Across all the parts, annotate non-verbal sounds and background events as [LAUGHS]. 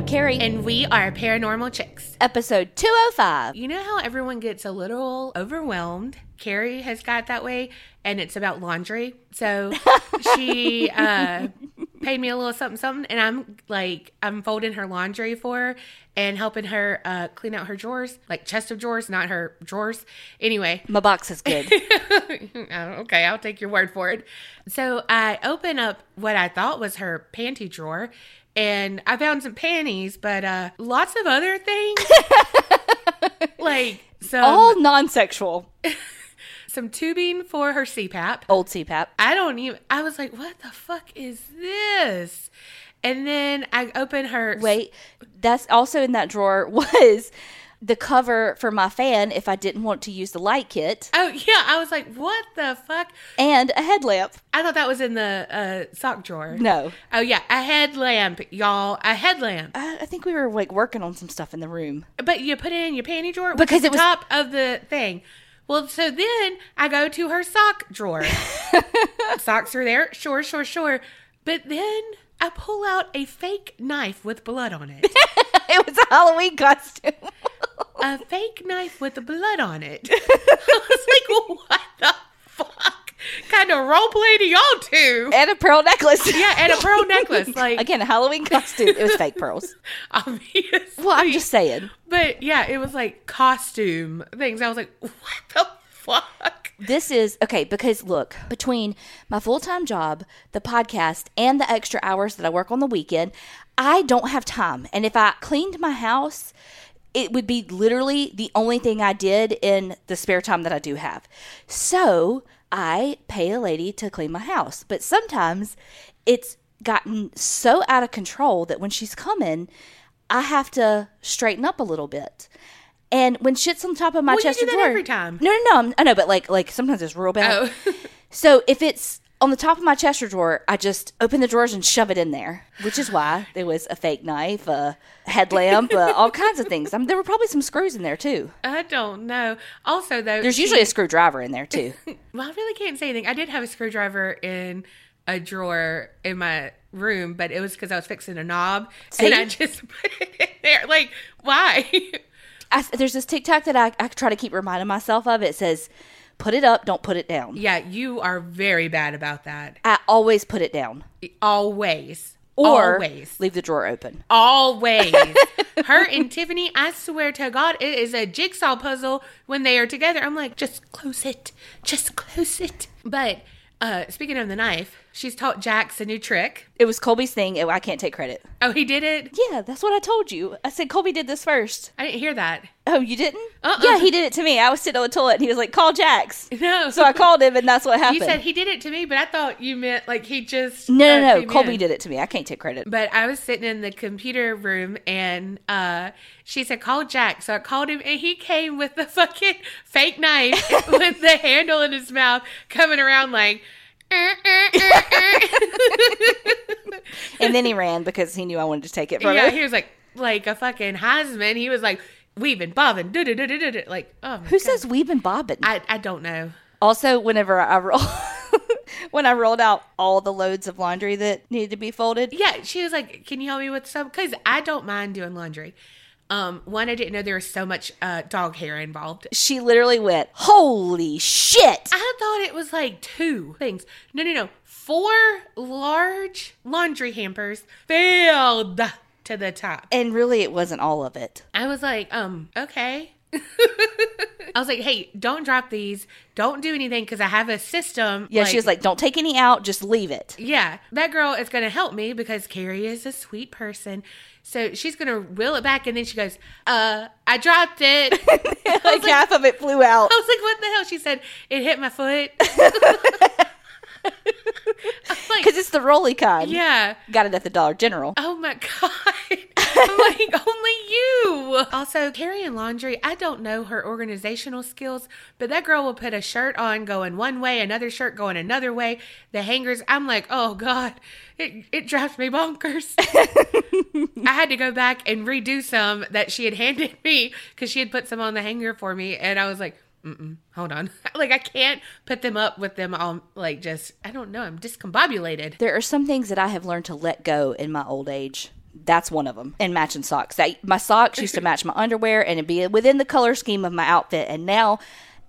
I'm Donna, And I'm Kerri. and we are Paranormal Chicks. episode 205. You know how everyone gets a little overwhelmed? Carrie has got that way, and it's about laundry. So [LAUGHS] she uh, paid me a little something, something, and I'm like, I'm folding her laundry for her and helping her uh, clean out her drawers, like chest of drawers, not her drawers. Anyway, My box is good. [LAUGHS] Okay, I'll take your word for it. So I open up what I thought was her panty drawer, and I found some panties, but uh, lots of other things, [LAUGHS] like some All non sexual. [LAUGHS] some tubing for her CPAP. Old CPAP. I don't even. I was like, "What the fuck is this?" And then I open her. Wait, that's also in that drawer [LAUGHS] was the cover for my fan if I didn't want to use the light kit Oh yeah, I was like, "What the fuck?" and a headlamp. I thought that was in the uh, sock drawer. No. Oh yeah, a headlamp, y'all. A headlamp. I, I think we were like working on some stuff in the room. But you put it in your panty drawer Because it was- top of the thing. Well, so then I go to her sock drawer. [LAUGHS] Socks are there, sure, sure, sure. But then I pull out a fake knife with blood on it. [LAUGHS] [LAUGHS] it was a Halloween costume. a fake knife with blood on it. [LAUGHS] I was like, what the fuck? Kind of role play do y'all do? and a pearl necklace. Yeah, and a pearl necklace. [LAUGHS] Like, Again, a Halloween costume. It was fake pearls. obviously. Well, I'm just saying. But yeah, it was like costume things. I was like, what the fuck? This is okay because look, between my full time job, the podcast, and the extra hours that I work on the weekend, I don't have time. And if I cleaned my house, it would be literally the only thing I did in the spare time that I do have. So I pay a lady to clean my house. But sometimes it's gotten so out of control that when she's coming, I have to straighten up a little bit. And when shit's on top of my Well, you chest do that drawer, every time. No, no, no. I know, but like, like sometimes it's real bad. Oh. [LAUGHS] So if it's on the top of my chest drawer, I just open the drawers and shove it in there, which is why there was a fake knife, a headlamp, uh, all kinds of things. I mean, there were probably some screws in there too. I don't know. Also, though, There's she- usually a screwdriver in there too. [LAUGHS] Well, I really can't say anything. I did have a screwdriver in a drawer in my room, but it was because I was fixing a knob, See? and I just [LAUGHS] put it in there. Like, why? I, there's this TikTok that I, I try to keep reminding myself of. It says, "Put it up, don't put it down." yeah, you are very bad about that. I always put it down, Always. or always. leave the drawer open. Always. [LAUGHS] Her and Tiffany, I swear to God, it is a jigsaw puzzle when they are together. I'm like, just close it. Just close it. But uh speaking of the knife, she's taught Jax a new trick. It was Colby's thing. I can't take credit. Oh, he did it? Yeah, that's what I told you. I said Colby did this first. I didn't hear that. Oh, you didn't? Uh-uh. Yeah, he did it to me. I was sitting on the toilet and he was like, "Call Jax." [LAUGHS] No. So I called him, and that's what happened. You said he did it to me, but I thought you meant like he just no, uh, no, no. Colby in. did it to me. I can't take credit. But I was sitting in the computer room and uh, she said, call Jack. So I called him and he came with the [LAUGHS] fucking fake knife [LAUGHS] with the handle in his mouth coming around like. [LAUGHS] And then he ran because he knew I wanted to take it from yeah, him. he was like, like a fucking Heisman. He was like, weaving, bobbing, do do do. Like, oh, Who God. says we've been bobbing? I, I don't know. also, whenever I roll, [LAUGHS] when I rolled out all the loads of laundry that needed to be folded, Yeah, she was like, "Can you help me with some?" Because I don't mind doing laundry. Um, one, I didn't know there was so much uh, dog hair involved. she literally went, "Holy shit!" I thought it was like two things. No, no, no. Four large laundry hampers filled to the top. And really, it wasn't all of it. I was like, um, okay. [LAUGHS] I was like, hey, don't drop these. Don't do anything because I have a system. Yeah, she was like, "Don't take any out. Just leave it." yeah, that girl is going to help me because Kerri is a sweet person. So she's going to wheel it back. And then she goes, uh, I dropped it. [LAUGHS] I like half of it flew out. I was like, what the hell? She said, it hit my foot. [LAUGHS] [LAUGHS] [LAUGHS] I like, Because it's the rolly kind. yeah. Got it at the Dollar General. Oh my god. I'm like, [LAUGHS] only you. Also, carrying laundry, I don't know her organizational skills, but that girl will put a shirt on going one way, another shirt going another way. The hangers, I'm like, oh god, it, it drives me bonkers. [LAUGHS] I had to go back and redo some that she had handed me because she had put some on the hanger for me, and I was like, Mm-mm, hold on. [LAUGHS] like, I can't put them up with them all, like, just, I don't know, I'm discombobulated. There are some things that I have learned to let go in my old age. That's one of them. And matching socks. That, my socks used to match my [LAUGHS] underwear and it'd be within the color scheme of my outfit. And now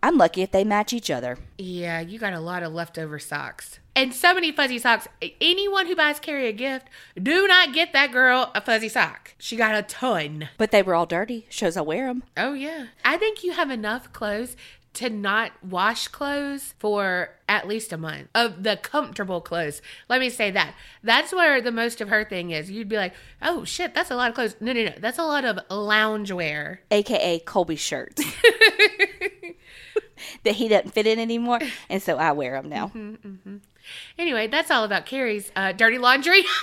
I'm lucky if they match each other. Yeah, you got a lot of leftover socks. And so many fuzzy socks. Anyone who buys Kerri a gift, do not get that girl a fuzzy sock. She got a ton. But they were all dirty. Shows I wear them. Oh, yeah. I think you have enough clothes to not wash clothes for at least a month of the comfortable clothes. Let me say that. That's where the most of her thing is. You'd be like, oh shit, that's a lot of clothes. No, no, no. That's a lot of loungewear. AKA Colby shirts. [LAUGHS] that he doesn't fit in anymore. And so I wear them now. Mm-hmm, mm-hmm. Anyway, that's all about Kerri's uh, dirty laundry. [LAUGHS]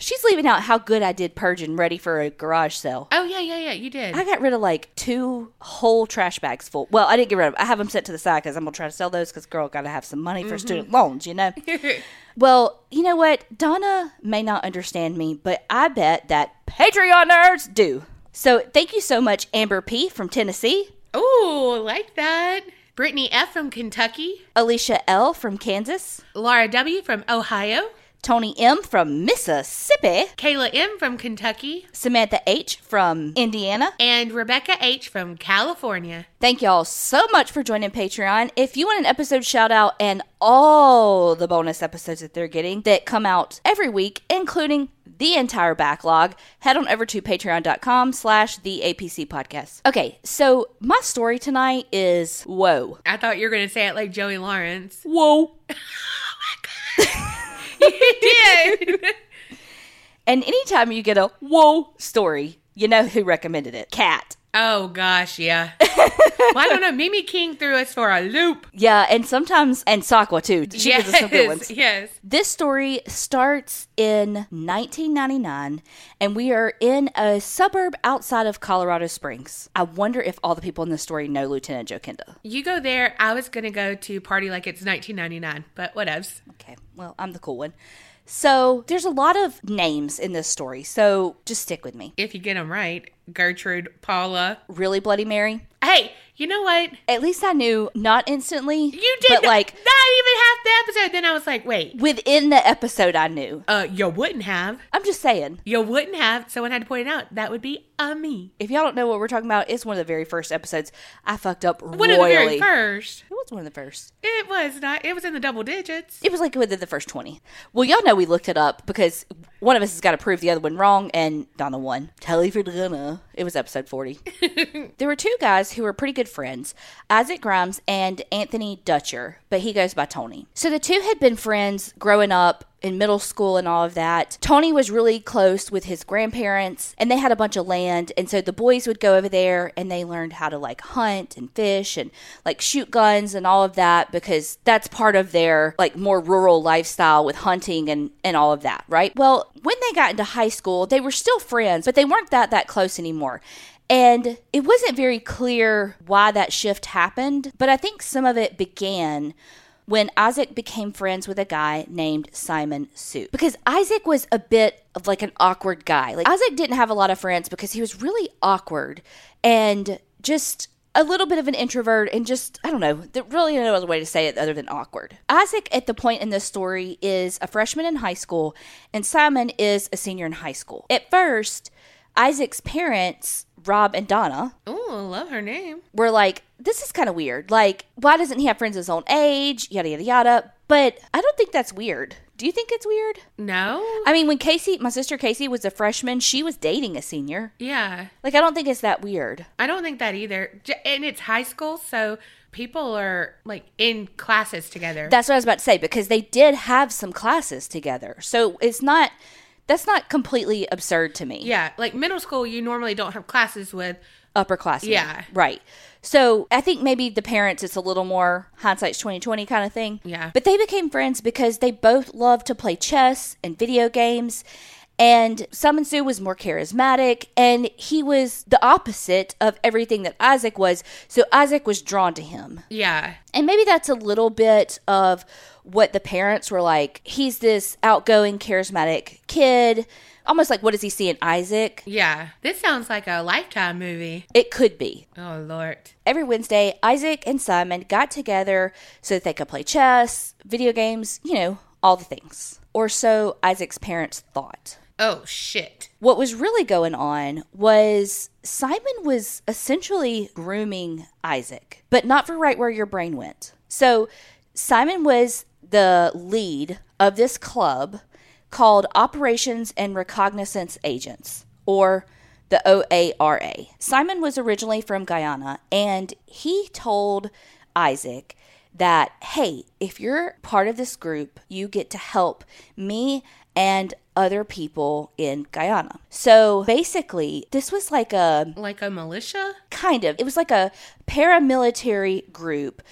She's leaving out how good I did purging ready for a garage sale. oh, yeah, yeah, yeah. You did. I got rid of like two whole trash bags full. Well, I didn't get rid of them. I have them set to the side because I'm going to try to sell those because, girl, got to have some money for student loans, you know? [LAUGHS] well, you know what? Donna may not understand me, but I bet that Patreoners do. So thank you so much, Amber P. from Tennessee, oh, like that. Brittany F. from Kentucky. Alicia L. from Kansas, Laura W. from Ohio. Tony M. from Mississippi, Kayla M. from Kentucky. Samantha H. from Indiana. And Rebecca H. from California. Thank y'all so much for joining Patreon. If you want an episode shout out and all the bonus episodes that they're getting that come out every week, including the entire backlog, head on over to patreon.com slash the APC podcast. Okay, so my story tonight is whoa. I thought you were going to say it like Joey Lawrence. [LAUGHS] Whoa. Oh [LAUGHS] you did. [LAUGHS] And anytime you get a whoa story, you know who recommended it. Cat. Oh, gosh, yeah. [LAUGHS] well, I don't know. Mimi King threw us for a loop. Yeah, and sometimes, and Sakwa too. She gives us some good ones. [LAUGHS] yes. This story starts in 1999, and we are in a suburb outside of Colorado Springs. I wonder if all the people in this story know Lieutenant Joe Kenda. You go there. I was going to go to party like it's 1999, but whatevs. Okay, well, I'm the cool one. So there's a lot of names in this story, so just stick with me. If you get them right. Gertrude, Paula. Really, Bloody Mary? Hey, you know what? At least I knew not instantly. You did but like not even half the episode. Then I was like, wait, within the episode, I knew. uh, you wouldn't have. I'm just saying. You wouldn't have. Someone had to point it out. That would be a me. If y'all don't know what we're talking about, it's one of the very first episodes. I fucked up One royally. of the very first. It was one of the first. It was not. It was in the double digits. It was like within the first 20. Well, y'all know we looked it up because one of us has got to prove the other one wrong, and Donna won. Telly for Donna. It was episode 40. [LAUGHS] there were two guys who were pretty good friends Isaac Grimes and Anthony Dutcher, but he goes by Tony. So the two had been friends growing up in middle school and all of that. Tony was really close with his grandparents and they had a bunch of land. And so the boys would go over there and they learned how to like hunt and fish and like shoot guns and all of that because that's part of their like more rural lifestyle with hunting and, and all of that, right? Well, when they got into high school, they were still friends, but they weren't that that close anymore. And it wasn't very clear why that shift happened, but I think some of it began when Isaac became friends with a guy named Simon Sue. Because Isaac was a bit of like an awkward guy. Like Isaac didn't have a lot of friends because he was really awkward and just a little bit of an introvert and just I don't know, really no other way to say it other than awkward. Isaac at the point in this story is a freshman in high school and Simon is a senior in high school. At first, Isaac's parents, Rob and Donna, Oh, I love her name. We're like, this is kind of weird. Like, why doesn't he have friends his own age? Yada, yada, yada. But I don't think that's weird. Do you think it's weird? No. I mean, when Casey, my sister Casey, was a freshman, she was dating a senior. yeah. Like, I don't think it's that weird. I don't think that either. And it's high school, so people are like in classes together. That's what I was about to say because they did have some classes together. So it's not, that's not completely absurd to me. yeah, like middle school, you normally don't have classes with. upperclassmen. Yeah. Right. So I think maybe the parents, it's a little more hindsight's 2020 kind of thing. Yeah. But they became friends because they both loved to play chess and video games. And Simon Sue was more charismatic and he was the opposite of everything that Isaac was. So Isaac was drawn to him. Yeah. And maybe that's a little bit of what the parents were like. He's this outgoing, charismatic kid. Almost like, what does he see in Isaac? Yeah. This sounds like a lifetime movie. It could be. Oh, Lord. Every Wednesday, Isaac and Simon got together so that they could play chess, video games, you know, all the things. Or so Isaac's parents thought. Oh, shit. What was really going on was Simon was essentially grooming Isaac, but not for right where your brain went. So Simon was the lead of this club called Operations and Reconnaissance Agents, or the OARA. Simon was originally from Guyana, and he told Isaac that, hey, if you're part of this group, you get to help me and other people in Guyana. So basically, this was like a Like a militia? kind of, it was like a paramilitary group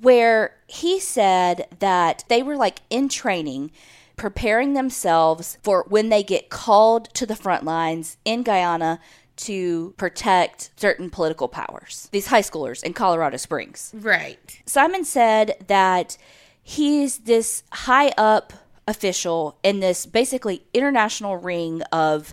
where he said that they were like in training preparing themselves for when they get called to the front lines in Guyana to protect certain political powers. These high schoolers in Colorado Springs. Right. Simon said that he's this high up official in this basically international ring of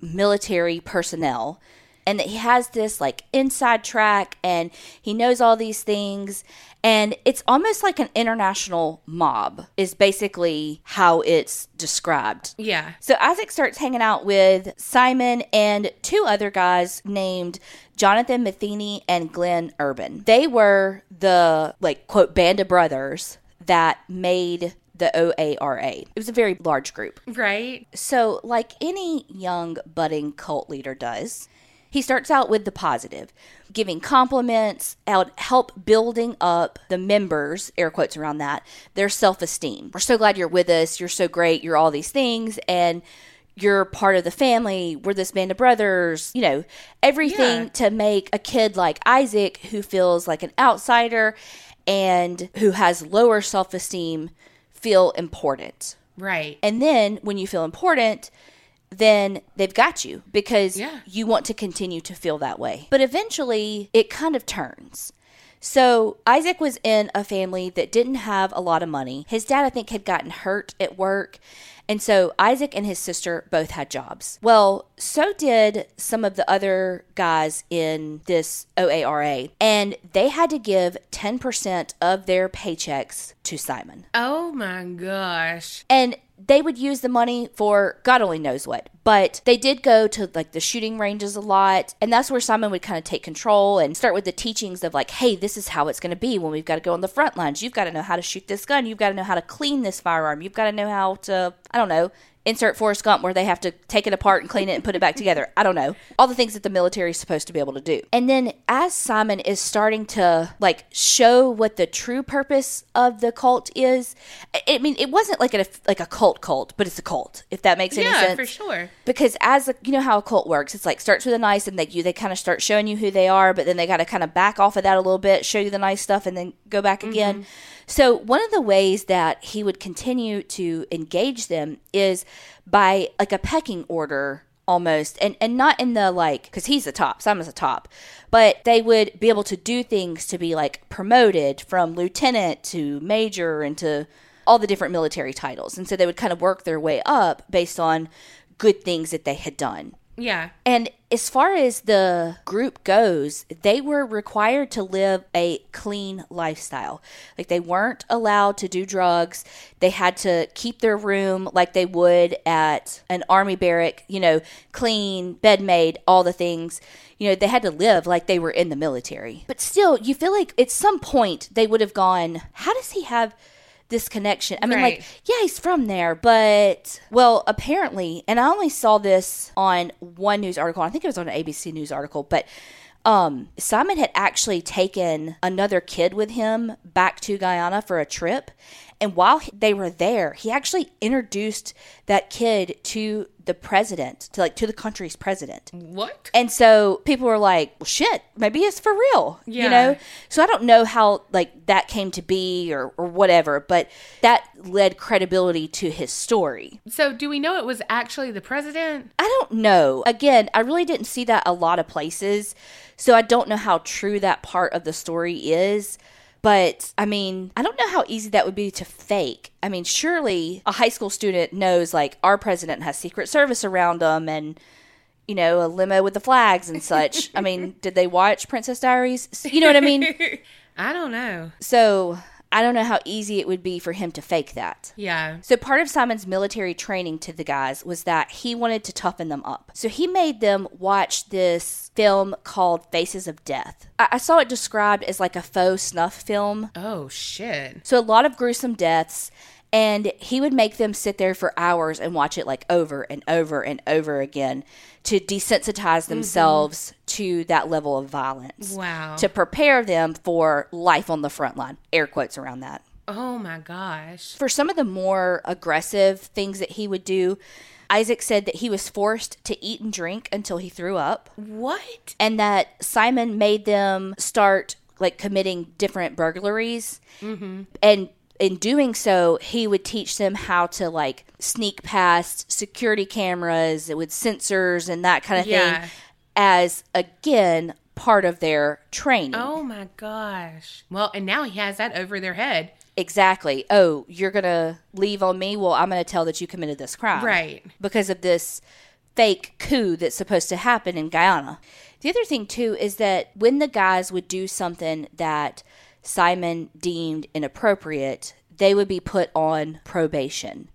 military personnel and that he has this like inside track and he knows all these things and it's almost like an international mob is basically how it's described Yeah. so Isaac starts hanging out with Simon and two other guys named Jonathan Matheny and Glenn Urban. They were the like quote band of brothers that made the OARA. It was a very large group. Right. So, like any young budding cult leader does, he starts out with the positive, giving compliments, out help building up the members, air quotes around that, their self-esteem. We're so glad you're with us. You're so great. You're all these things and you're part of the family. We're this band of brothers. You know, everything Yeah. to make a kid like Isaac who feels like an outsider and who has lower self-esteem feel important. Right. And then when you feel important, then they've got you because Yeah. you want to continue to feel that way. But eventually, it kind of turns. So, Isaac was in a family that didn't have a lot of money. His dad, I think, had gotten hurt at work. And so Isaac and his sister both had jobs. Well, so did some of the other guys in this OARA. And they had to give 10% of their paychecks to Simon. Oh my gosh. And they would use the money for God only knows what. But they did go to like the shooting ranges a lot. And that's where Simon would kind of take control and start with the teachings of like, hey, this is how it's going to be when we've got to go on the front lines. You've got to know how to shoot this gun. You've got to know how to clean this firearm. You've got to know how to, I don't know, insert Forrest Gump where they have to take it apart and clean it and put it back together. I don't know. All the things that the military is supposed to be able to do. And then as Simon is starting to like show what the true purpose of the cult is, I- mean, it wasn't like a like a cult cult, but it's a cult. If that makes any sense. Yeah, for sure. because as a, you know how a cult works it's like starts with a nice and they you they kind of start showing you who they are but then they got to kind of back off of that a little bit show you the nice stuff and then go back again mm-hmm. So one of the ways that he would continue to engage them is by like a pecking order almost and and not in the like because he's the top simon's the top but they would be able to do things to be like promoted from lieutenant to major and to all the different military titles. And so they would kind of work their way up based on good things that they had done Yeah. and as far as the group goes, they were required to live a clean lifestyle. Like they weren't allowed to do drugs. They had to keep their room like they would at an army barrack, you know, clean, bed made, all the things. You know, they had to live like they were in the military. But still, you feel like at some point they would have gone, how does he have this connection. I mean, Right. like, yeah, he's from there, but well, apparently, and I only saw this on one news article. I think it was on an ABC news article, but um, Simon had actually taken another kid with him back to Guyana for a trip. And while they were there, he actually introduced that kid to the president, to like to the country's president. What? And so people were like, well, shit, maybe it's for real. You know? So I don't know how like that came to be or, or whatever, but that led credibility to his story. So, do we know it was actually the president? I don't know. Again, I really didn't see that a lot of places. So I don't know how true that part of the story is. But I mean, I don't know how easy that would be to fake. I mean, surely a high school student knows like our president has Secret Service around them and you know, a limo with the flags and such. I mean, [LAUGHS] did they watch Princess Diaries? You know what I mean? [LAUGHS] I don't know. So I don't know how easy it would be for him to fake that. Yeah. So, part of Simon's military training to the guys was that he wanted to toughen them up. So, he made them watch this film called Faces of Death. I, I saw it described as like a faux snuff film. Oh, shit. So, a lot of gruesome deaths. And he would make them sit there for hours and watch it like over and over and over again to desensitize mm-hmm. themselves to that level of violence. Wow. To prepare them for life on the front line. Air quotes around that Oh, my gosh. for some of the more aggressive things that he would do, Isaac said that he was forced to eat and drink until he threw up, What? and that Simon made them start like committing different burglaries. Mm-hmm. And in doing so, he would teach them how to like sneak past security cameras with sensors and that kind of Yeah. thing as again part of their training. Oh, my gosh. Well, and now he has that over their head. Exactly. Oh, you're going to leave on me? Well, I'm going to tell that you committed this crime. Right. Because of this fake coup that's supposed to happen in Guyana. The other thing, too, is that when the guys would do something that Simon deemed inappropriate, they would be put on probation.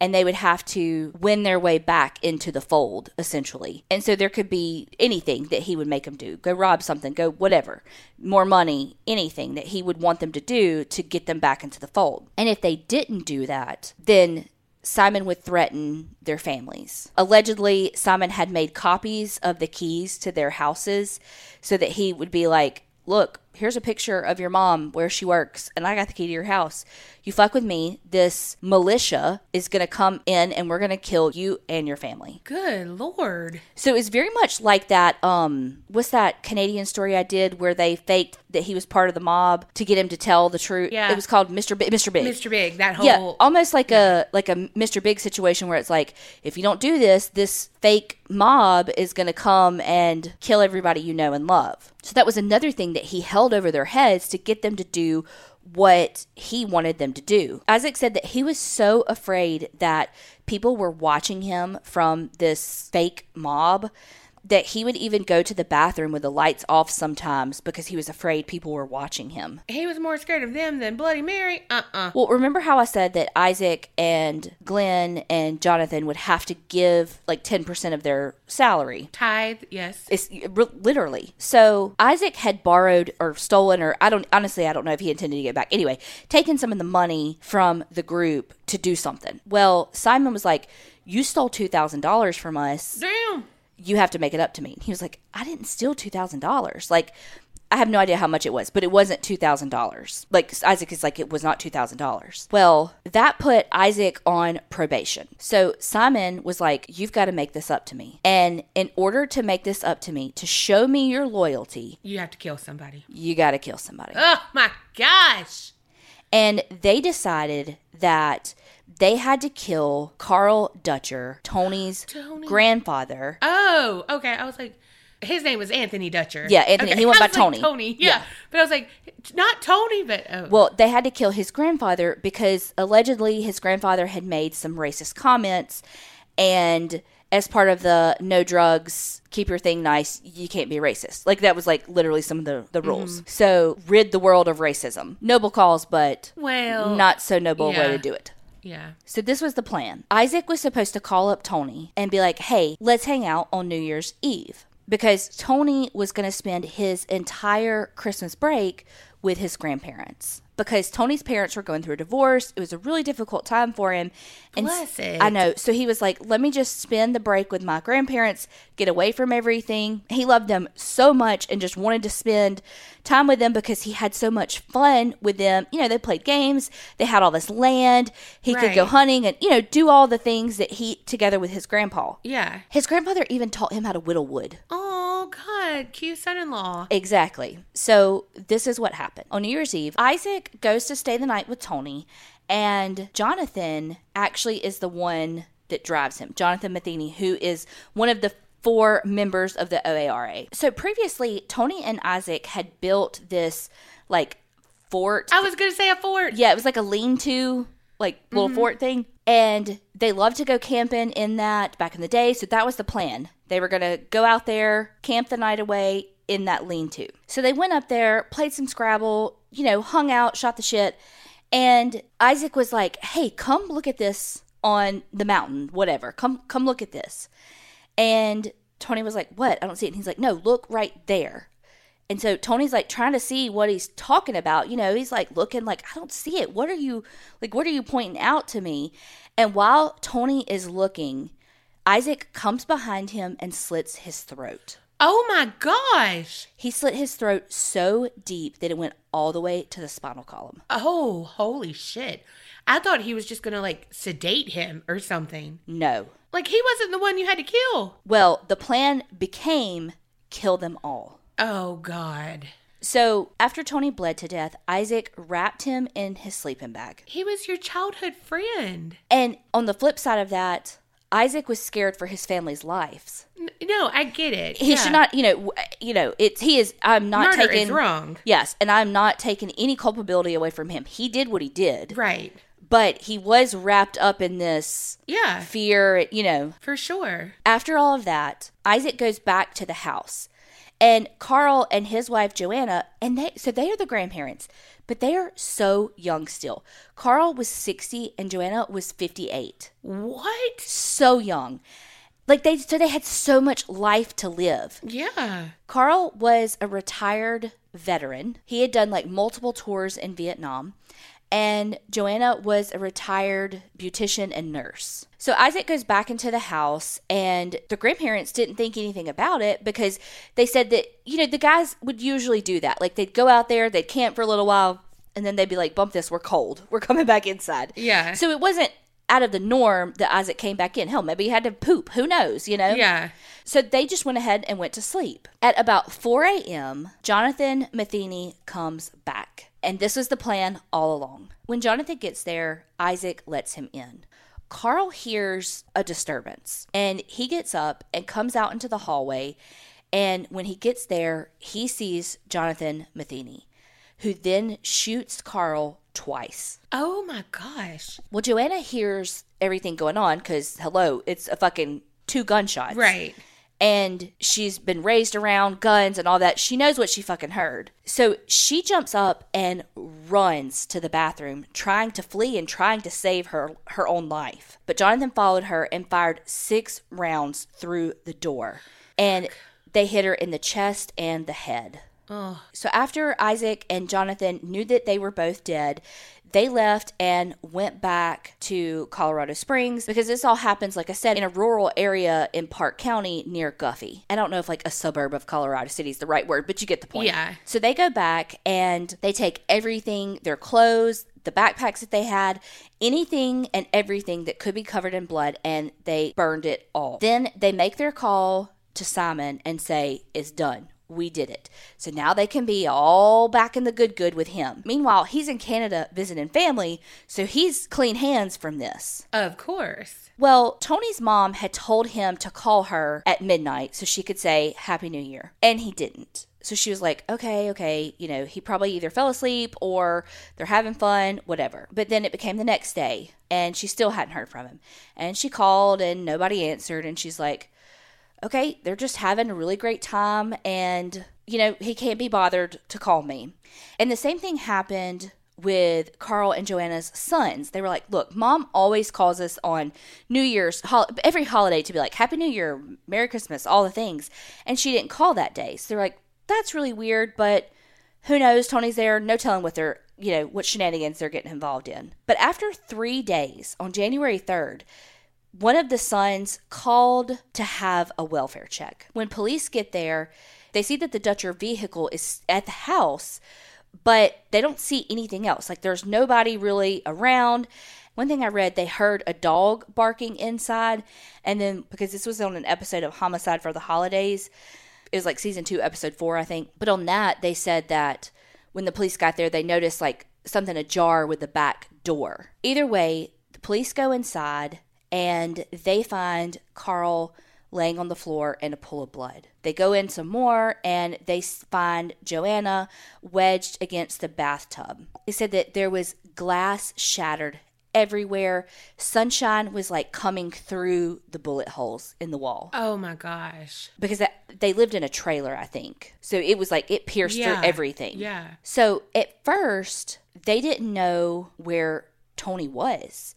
And they would have to win their way back into the fold, essentially. And so there could be anything that he would make them do go rob something, go whatever, more money, anything that he would want them to do to get them back into the fold. And if they didn't do that, then Simon would threaten their families. Allegedly, Simon had made copies of the keys to their houses so that he would be like, Look, here's a picture of your mom where she works, and I got the key to your house. You fuck with me, this militia is going to come in and we're going to kill you and your family. Good Lord. So it's very much like that. Um, what's that Canadian story I did where they faked that he was part of the mob to get him to tell the truth? Yeah. it was called Mr. Big. Mr. Big. Mr. Big, that whole. Yeah, almost like a like a Mr. Big situation where it's like if you don't do this, this fake mob is going to come and kill everybody you know and love. So that was another thing that he held over their heads to get them to do what he wanted them to do. Isaac said that he was so afraid that people were watching him from this fake mob that he would even go to the bathroom with the lights off sometimes because he was afraid people were watching him. He was more scared of them than Bloody Mary. Uh uh Well, remember how I said that Isaac and Glenn and Jonathan would have to give like 10% of their salary? Tithe, yes. It's literally. So Isaac had borrowed or stolen, or I don't, honestly, I don't know if he intended to get back. Anyway, taken some of the money from the group to do something. Well, Simon was like, You stole $2,000 from us Damn. You have to make it up to me. And he was like, I didn't steal two thousand dollars. Like, I have no idea how much it was, but it wasn't two thousand dollars. Like Isaac is like, it was not two thousand dollars. Well, that put Isaac on probation. So Simon was like, You've got to make this up to me. And in order to make this up to me, to show me your loyalty, You have to kill somebody. you got to kill somebody. Oh my gosh. And they decided that they had to kill Carl Dutcher, Tony's Tony. grandfather. Oh, okay. I was like, his name was Anthony Dutcher. Yeah, Anthony. Okay. He went by like, Tony. Tony. Yeah. Yeah. But I was like, not Tony, but oh. Well, they had to kill his grandfather because allegedly his grandfather had made some racist comments. And as part of the no drugs, keep your thing nice, you can't be racist. Like that was like literally some of the, the rules. Mm-hmm. So rid the world of racism. Noble cause, but well, not so noble a way to do it. Yeah. So this was the plan. Isaac was supposed to call up Tony and be like, "Hey, let's hang out on New Year's Eve." Because Tony was going to spend his entire Christmas break with his grandparents. Because Tony's parents were going through a divorce. It was a really difficult time for him. And Bless it. I know. So he was like, let me just spend the break with my grandparents, get away from everything. He loved them so much and just wanted to spend time with them because he had so much fun with them. You know, they played games, they had all this land. He could go hunting and, you know, do all the things that he, together with his grandpa. Yeah. His grandfather even taught him how to whittle wood. Oh Oh, God, cute son-in-law. Exactly. So this is what happened. On New Year's Eve, Isaac goes to stay the night with Tony, and Jonathan actually is the one that drives him. Jonathan Matheny, who is one of the four members of the OARA. So previously, Tony and Isaac had built this like fort. I was gonna say a fort. Yeah, it was like a lean-to, like little mm-hmm. fort thing. And they loved to go camping in that back in the day. So that was the plan. They were going to go out there, camp the night away in that lean-to. So they went up there, played some Scrabble, you know, hung out, shot the shit. And Isaac was like, "Hey, come look at this on the mountain, whatever. Come come look at this." And Tony was like, "What? I don't see it." And he's like, "No, look right there." And so Tony's like trying to see what he's talking about. You know, he's like looking like, "I don't see it. What are you like what are you pointing out to me?" And while Tony is looking, Isaac comes behind him and slits his throat. Oh my gosh. He slit his throat so deep that it went all the way to the spinal column. Oh, holy shit. I thought he was just going to like sedate him or something. No. Like he wasn't the one you had to kill. Well, the plan became kill them all. Oh, God. So, after Tony bled to death, Isaac wrapped him in his sleeping bag. He was your childhood friend. And on the flip side of that, Isaac was scared for his family's lives. No, I get it. He Yeah. should not, you know, you know, it's he is I'm not Murder taking is wrong. Yes, and I'm not taking any culpability away from him. He did what he did, Right. but he was wrapped up in this Yeah, fear, you know. for sure. After all of that, Isaac goes back to the house. And Carl and his wife Joanna, and they so they are the grandparents, but they are so young still. Carl was 60 and Joanna was 58. What? So young. Like they so they had so much life to live. Yeah. Carl was a retired veteran. He had done like multiple tours in Vietnam. And Joanna was a retired beautician and nurse. So Isaac goes back into the house, and the grandparents didn't think anything about it because they said that, you know, the guys would usually do that. Like they'd go out there, they'd camp for a little while, and then they'd be like, bump this, we're cold. [LAUGHS] We're coming back inside. Yeah. So it wasn't out of the norm that Isaac came back in. Hell, maybe he had to poop. Who knows, you know? Yeah. So they just went ahead and went to sleep. At about 4 a.m., Jonathan Matheny comes back. And this was the plan all along. When Jonathan gets there, Isaac lets him in. Carl hears a disturbance and he gets up and comes out into the hallway. And when he gets there, he sees Jonathan Matheny, who then shoots Carl twice. Oh my gosh. Well, Joanna hears everything going on because, hello, it's a fucking two gunshots Right. And she's been raised around guns and all that. She knows what she fucking heard. So she jumps up and runs to the bathroom, trying to flee and trying to save her her own life. But Jonathan followed her and fired six rounds through the door, and they hit her in the chest and the head. Oh. So after Isaac and Jonathan knew that they were both dead, they left and went back to Colorado Springs because this all happens, like I said, in a rural area in Park County near Guffey. I don't know if like a suburb of Colorado City is the right word, but you get the point. Yeah. So they go back and they take everything, their clothes, the backpacks that they had, anything and everything that could be covered in blood, and they burned it all. Then they make their call to Simon and say, It's done. We did it. So now they can be all back in the good good with him. Meanwhile, he's in Canada visiting family, so he's clean hands from this. Of course. Well, Tony's mom had told him to call her at midnight so she could say Happy New Year. And he didn't. So she was like, okay, okay, you know, he probably either fell asleep or they're having fun, whatever. But then it became the next day and she still hadn't heard from him. And she called and nobody answered. And she's like, okay, they're just having a really great time and, you know, he can't be bothered to call me. And the same thing happened with Carl and Joanna's sons. They were like, look, mom always calls us on New Year's, every holiday to be like, Happy New Year, Merry Christmas, all the things. And she didn't call that day. So they're like, that's really weird, but who knows? Tony's there, no telling what they're, you know, what shenanigans they're getting involved in. But after three days, on January 3rd, one of the sons called to have a welfare check. When police get there, they see that the Dutcher vehicle is at the house, but they don't see anything else. Like there's nobody really around. One thing I read, they heard a dog barking inside, and then because this was on an episode of Homicide for the Holidays, it was like season two, episode four, I think. But on that, they said that when the police got there, they noticed like something ajar with the back door. Either way, the police go inside and they find Carl laying on the floor in a pool of blood. They go in some more and they find Joanna wedged against the bathtub. They said that there was glass shattered everywhere. Sunshine was like coming through the bullet holes in the wall Oh my gosh. because that, they lived in a trailer, I think. So it was like it pierced Yeah. through everything. Yeah. So at first, they didn't know where Tony was.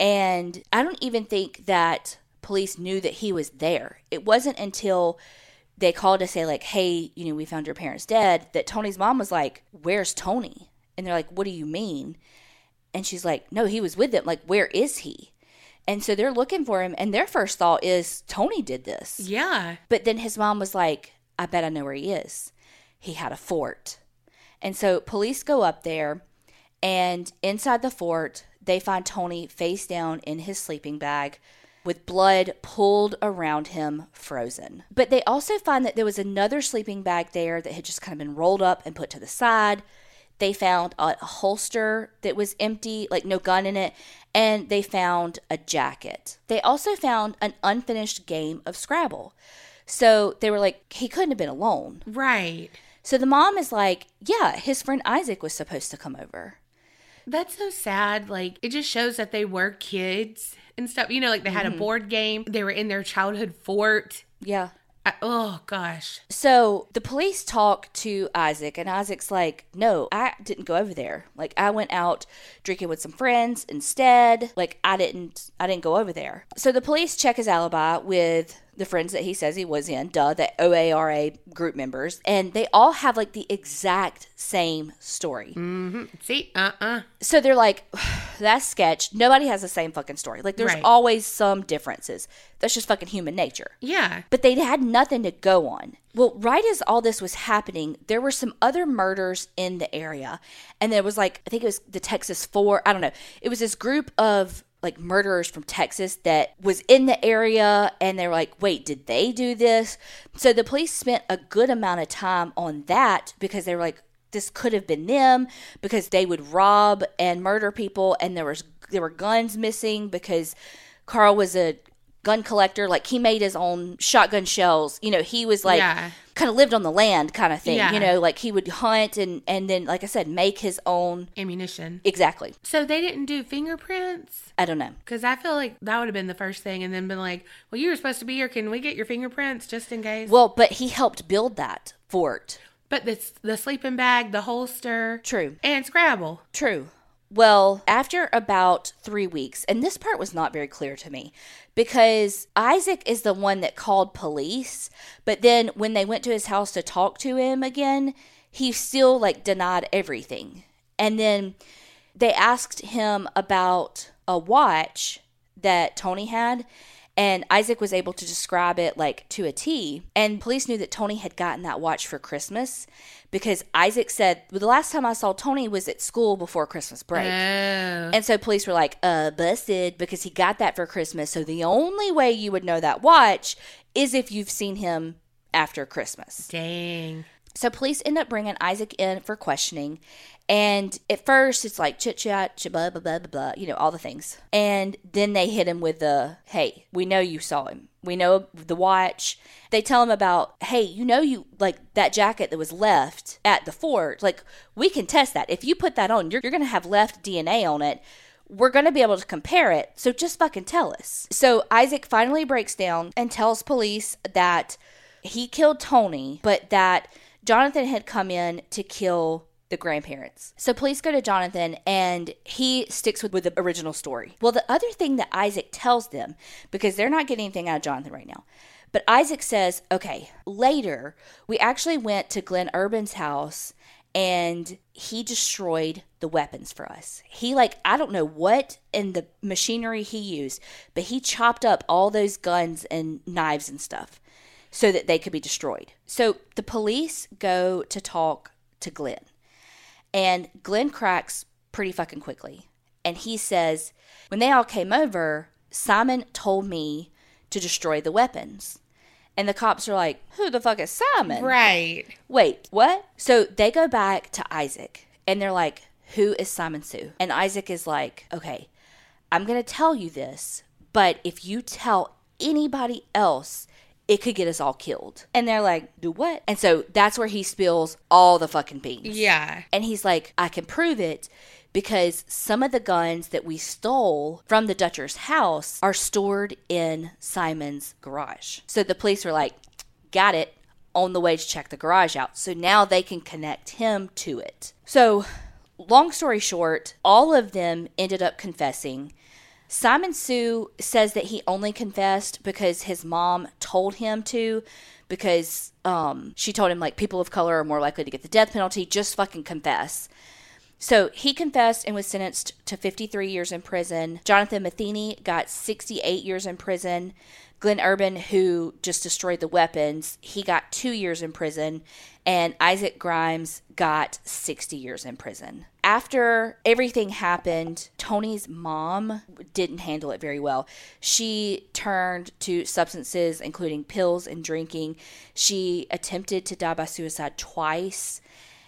And I don't even think that police knew that he was there. It wasn't until they called to say, like, hey, you know, we found your parents dead, that Tony's mom was like, where's Tony? And they're like, what do you mean? And she's like, no, he was with them. Like, where is he? And so they're looking for him. And their first thought is, Tony did this. Yeah. But then his mom was like, I bet I know where he is. He had a fort. And so police go up there, and inside the fort, they find Tony face down in his sleeping bag with blood pulled around him, frozen. But they also find that there was another sleeping bag there that had just kind of been rolled up and put to the side. They found a holster that was empty, like no gun in it, and they found a jacket. They also found an unfinished game of Scrabble. So they were like, he couldn't have been alone. Right. So the mom is like, yeah, his friend Isaac was supposed to come over. That's so sad. Like, it just shows that they were kids and stuff. You know, like they had a mm-hmm. board game, they were in their childhood fort. Yeah. I, oh, gosh. So the police talk to Isaac, and Isaac's like, No, I didn't go over there. Like I went out drinking with some friends instead. Like I didn't I didn't go over there. So the police check his alibi with the friends that he says he was in, duh, the OARA group members, and they all have like the exact same story. See? Uh uh So they're like, [SIGHS] that's sketch. Nobody has the same fucking story. Like there's Right. always some differences. That's just fucking human nature Yeah. but they had nothing to go on. Well, right as all this was happening, there were some other murders in the area. And there was like, I think it was the Texas Four. I don't know. It was this group of like murderers from Texas that was in the area. And they were like, wait, did they do this? So the police spent a good amount of time on that because they were like, this could have been them because they would rob and murder people and there was there were guns missing because Carl was a gun collector like he made his own shotgun shells you know he was like Yeah. kind of lived on the land kind of thing Yeah. you know like he would hunt and and then like i said make his own Ammunition. exactly So they didn't do fingerprints? i don't know Because I feel like that would have been the first thing and then been like, well, you were supposed to be here. Can we get your fingerprints just in case? well but he helped build that fort but the, the sleeping bag, the holster, true and Scrabble. True. Well, after about three weeks, and this part was not very clear to me because Isaac is the one that called police, but then when they went to his house to talk to him again, he still like denied everything. And then they asked him about a watch that Tony had, and Isaac was able to describe it like to a T. And police knew that Tony had gotten that watch for Christmas because Isaac said, well, the last time I saw Tony was at school before Christmas break. Oh. And so police were like, uh, busted because he got that for Christmas. So the only way you would know that watch is if you've seen him after Christmas. Dang. So police end up bringing Isaac in for questioning. And at first, it's like chit chat, ch- blah, blah, blah, blah, blah, you know, all the things. And then they hit him with the, hey, we know you saw him. We know the watch. They tell him about, hey, you know, you like that jacket that was left at the fort. Like, we can test that. If you put that on, you're, you're going to have left DNA on it we're going to be able to compare it. So just fucking tell us. So Isaac finally breaks down and tells police that he killed Tony, but that Jonathan had come in to kill the grandparents. So police go to Jonathan and he sticks with, with the original story. Well, the other thing that Isaac tells them, because they're not getting anything out of Jonathan right now, but Isaac says, okay, later we actually went to Glenn Urban's house and he destroyed the weapons for us. He like I don't know what in the machinery he used, but he chopped up all those guns and knives and stuff so that they could be destroyed. So the police go to talk to Glenn. And Glenn cracks pretty fucking quickly. And he says, when they all came over, Simon told me to destroy the weapons. And the cops are like, who the fuck is Simon? Right. Wait, what? So they go back to Isaac and they're like, Who is Simon Sue? And Isaac is like, Okay, I'm going to tell you this, but if you tell anybody else, it could get us all killed. And they're like, Do what? And so that's where he spills all the fucking beans. Yeah. And he's like, I can prove it because some of the guns that we stole from the Dutcher's house are stored in Simon's garage. So the police were like, got it, on the way to check the garage out. So now they can connect him to it. So, long story short, all of them ended up confessing. Simon Sue says that he only confessed because his mom told him to, because um, she told him, like, people of color are more likely to get the death penalty. Just fucking confess. So he confessed and was sentenced to 53 years in prison. Jonathan Matheny got 68 years in prison. Glenn Urban, who just destroyed the weapons, he got two years in prison, and Isaac Grimes got 60 years in prison. After everything happened, Tony's mom didn't handle it very well. She turned to substances, including pills and drinking. She attempted to die by suicide twice.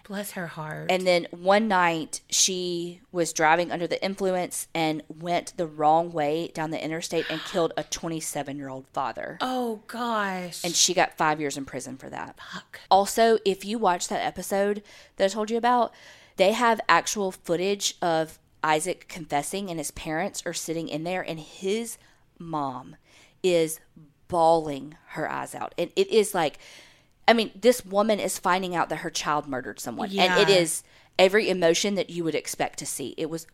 Bless her heart. And then one night she was driving under the influence and went the wrong way down the interstate and killed a 27 year old father. oh gosh. And she got five years in prison for that. Fuck. Also, if you watch that episode that I told you about, they have actual footage of Isaac confessing, and his parents are sitting in there, and his mom is bawling her eyes out. And it is like, I mean, this woman is finding out that her child murdered someone, and it is every emotion that you would expect to see. It was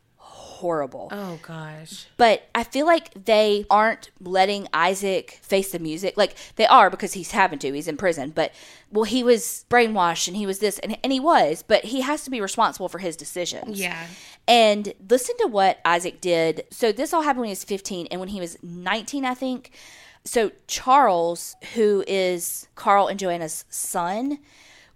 horrible. Oh gosh. But I feel like they aren't letting Isaac face the music. Like they are because he's having to. He's in prison. But well, he was brainwashed and he was this and, and he was, but he has to be responsible for his decisions. Yeah. And listen to what Isaac did. So this all happened when he was 15 and when he was 19, I think. So Charles, who is Carl and Joanna's son,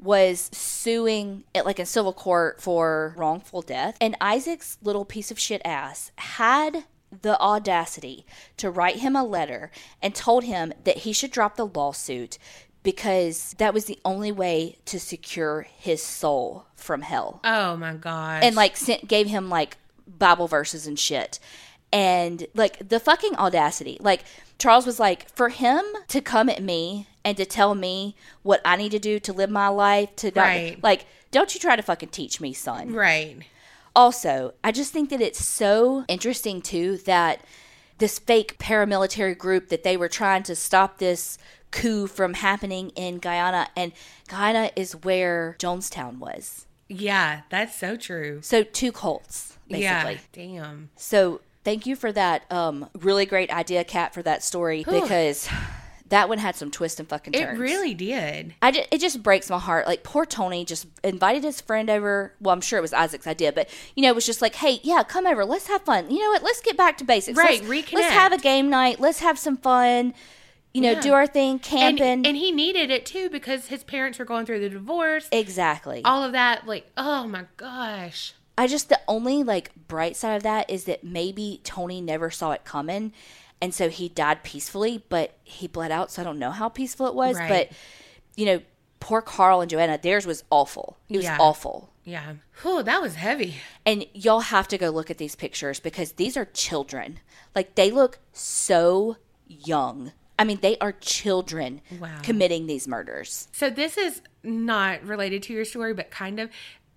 was suing it like in civil court for wrongful death. And Isaac's little piece of shit ass had the audacity to write him a letter and told him that he should drop the lawsuit because that was the only way to secure his soul from hell Oh my god. and like sent, gave him like Bible verses and shit. And like the fucking audacity. Like Charles was like, for him to come at me and to tell me what I need to do to live my life, to not, Right. like, don't you try to fucking teach me, son. right. Also, I just think that it's so interesting too that this fake paramilitary group that they were trying to stop this coup from happening in Guyana, and Guyana is where Jonestown was. Yeah, that's so true. So two cults, basically. Yeah. Damn. So thank you for that um, really great idea, Kat, for that story because that one had some twists and fucking It really did. I ju- it just breaks my heart. Like poor Tony just invited his friend over. Well, I'm sure it was Isaac's idea, but you know, it was just like, hey, yeah, come over. Let's have fun. You know what? Let's get back to basics. Right, Let's, reconnect. Let's have a game night. Let's have some fun. You know, Yeah. do our thing, And, camping. and he needed it too because his parents were going through the divorce. exactly. all of that, like, oh my gosh. I just the only like bright side of that is that maybe Tony never saw it coming, and so he died peacefully. But he bled out, so I don't know how peaceful it was. Right. But you know, poor Carl and Joanna, theirs was awful. It was Yeah. awful. Yeah. Whew, that was heavy. And y'all have to go look at these pictures because these are children. Like they look so young. I mean, they are children Wow. committing these murders. So this is not related to your story, but kind of.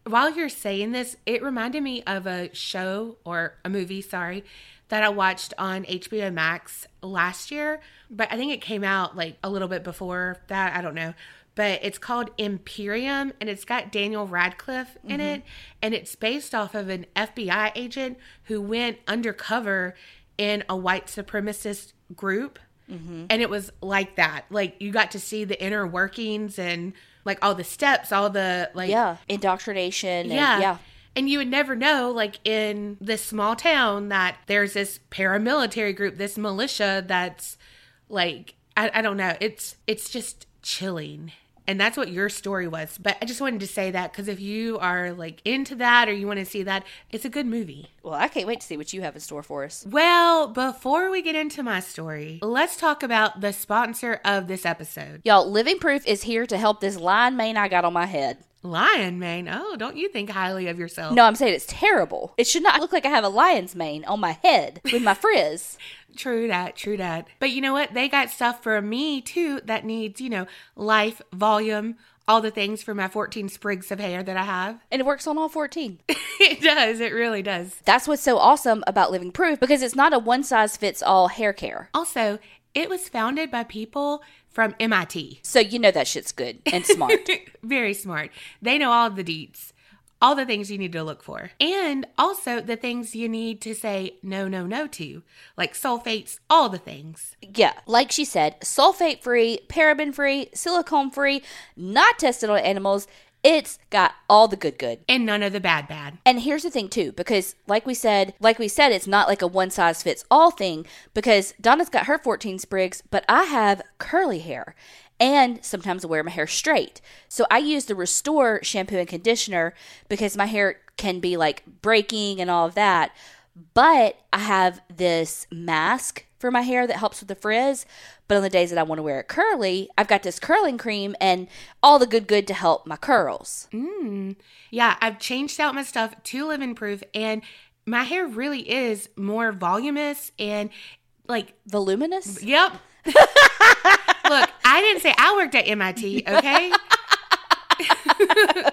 While you're saying this, it reminded me of a show or a movie, sorry, that I watched on HBO Max last year. But I think it came out like a little bit before that. I don't know. But it's called Imperium and it's got Daniel Radcliffe in it. Mm-hmm. And it's based off of an FBI agent who went undercover in a white supremacist group. Mm-hmm. And it was like that. Like you got to see the inner workings and like all the steps, all the like Yeah, indoctrination. And, yeah. yeah, And you would never know, like in this small town, that there's this paramilitary group, this militia that's like I, I don't know. It's it's just chilling. And that's what your story was. But I just wanted to say that because if you are like into that or you want to see that, it's a good movie. Well, I can't wait to see what you have in store for us. Well, before we get into my story, let's talk about the sponsor of this episode. Y'all, Living Proof is here to help this line mane I got on my head. Lion Mane. Oh, don't you think highly of yourself? No, I'm saying it's terrible. It should not look like I have a lion's mane on my head with my frizz. [LAUGHS] True that, true that. But you know what? They got stuff for me too that needs, you know, life, volume, all the things for my 14 sprigs of hair that I have. And it works on all 14. [LAUGHS] it does. It really does. That's what's so awesome about Living Proof because it's not a one size fits all hair care. Also, it was founded by people from MIT. So you know that shit's good and smart. [LAUGHS] Very smart. They know all the deets, all the things you need to look for, and also the things you need to say no, no, no to, like sulfates, all the things. yeah, like she said, sulfate free, paraben free, silicone free, not tested on animals. It's got all the good good. And none of the bad, bad. And here's the thing too, because like we said, like we said, it's not like a one size fits all thing. Because Donna's got her 14 sprigs, but I have curly hair, and sometimes I wear my hair straight. So I use the Restore shampoo and conditioner because my hair can be like breaking and all of that. But I have this mask for my hair that helps with the frizz. But on the days that I want to wear it curly, I've got this curling cream and all the good good to help my curls. Mm. Yeah, I've changed out my stuff to Living Proof, and my hair really is more voluminous and like, Voluminous? yep. [LAUGHS] Look, I didn't say I worked at MIT, [LAUGHS] okay? [LAUGHS]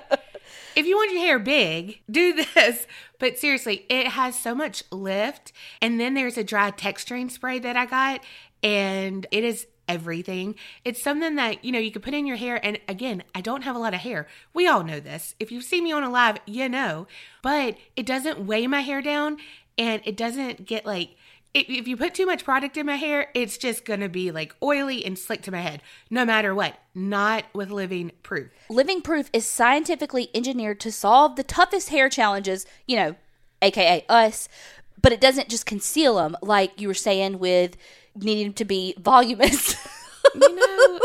if you want your hair big, do this. But seriously, it has so much lift. And then there's a dry texturing spray that I got, and it is everything. It's something that, you know, you could put in your hair. And again, I don't have a lot of hair. We all know this. If you've seen me on a live, you know. But it doesn't weigh my hair down and it doesn't get like, if you put too much product in my hair, it's just gonna be like oily and slick to my head, no matter what. Not with living proof. Living Proof is scientifically engineered to solve the toughest hair challenges, you know, aka us, but it doesn't just conceal them like you were saying with needing to be voluminous. You know,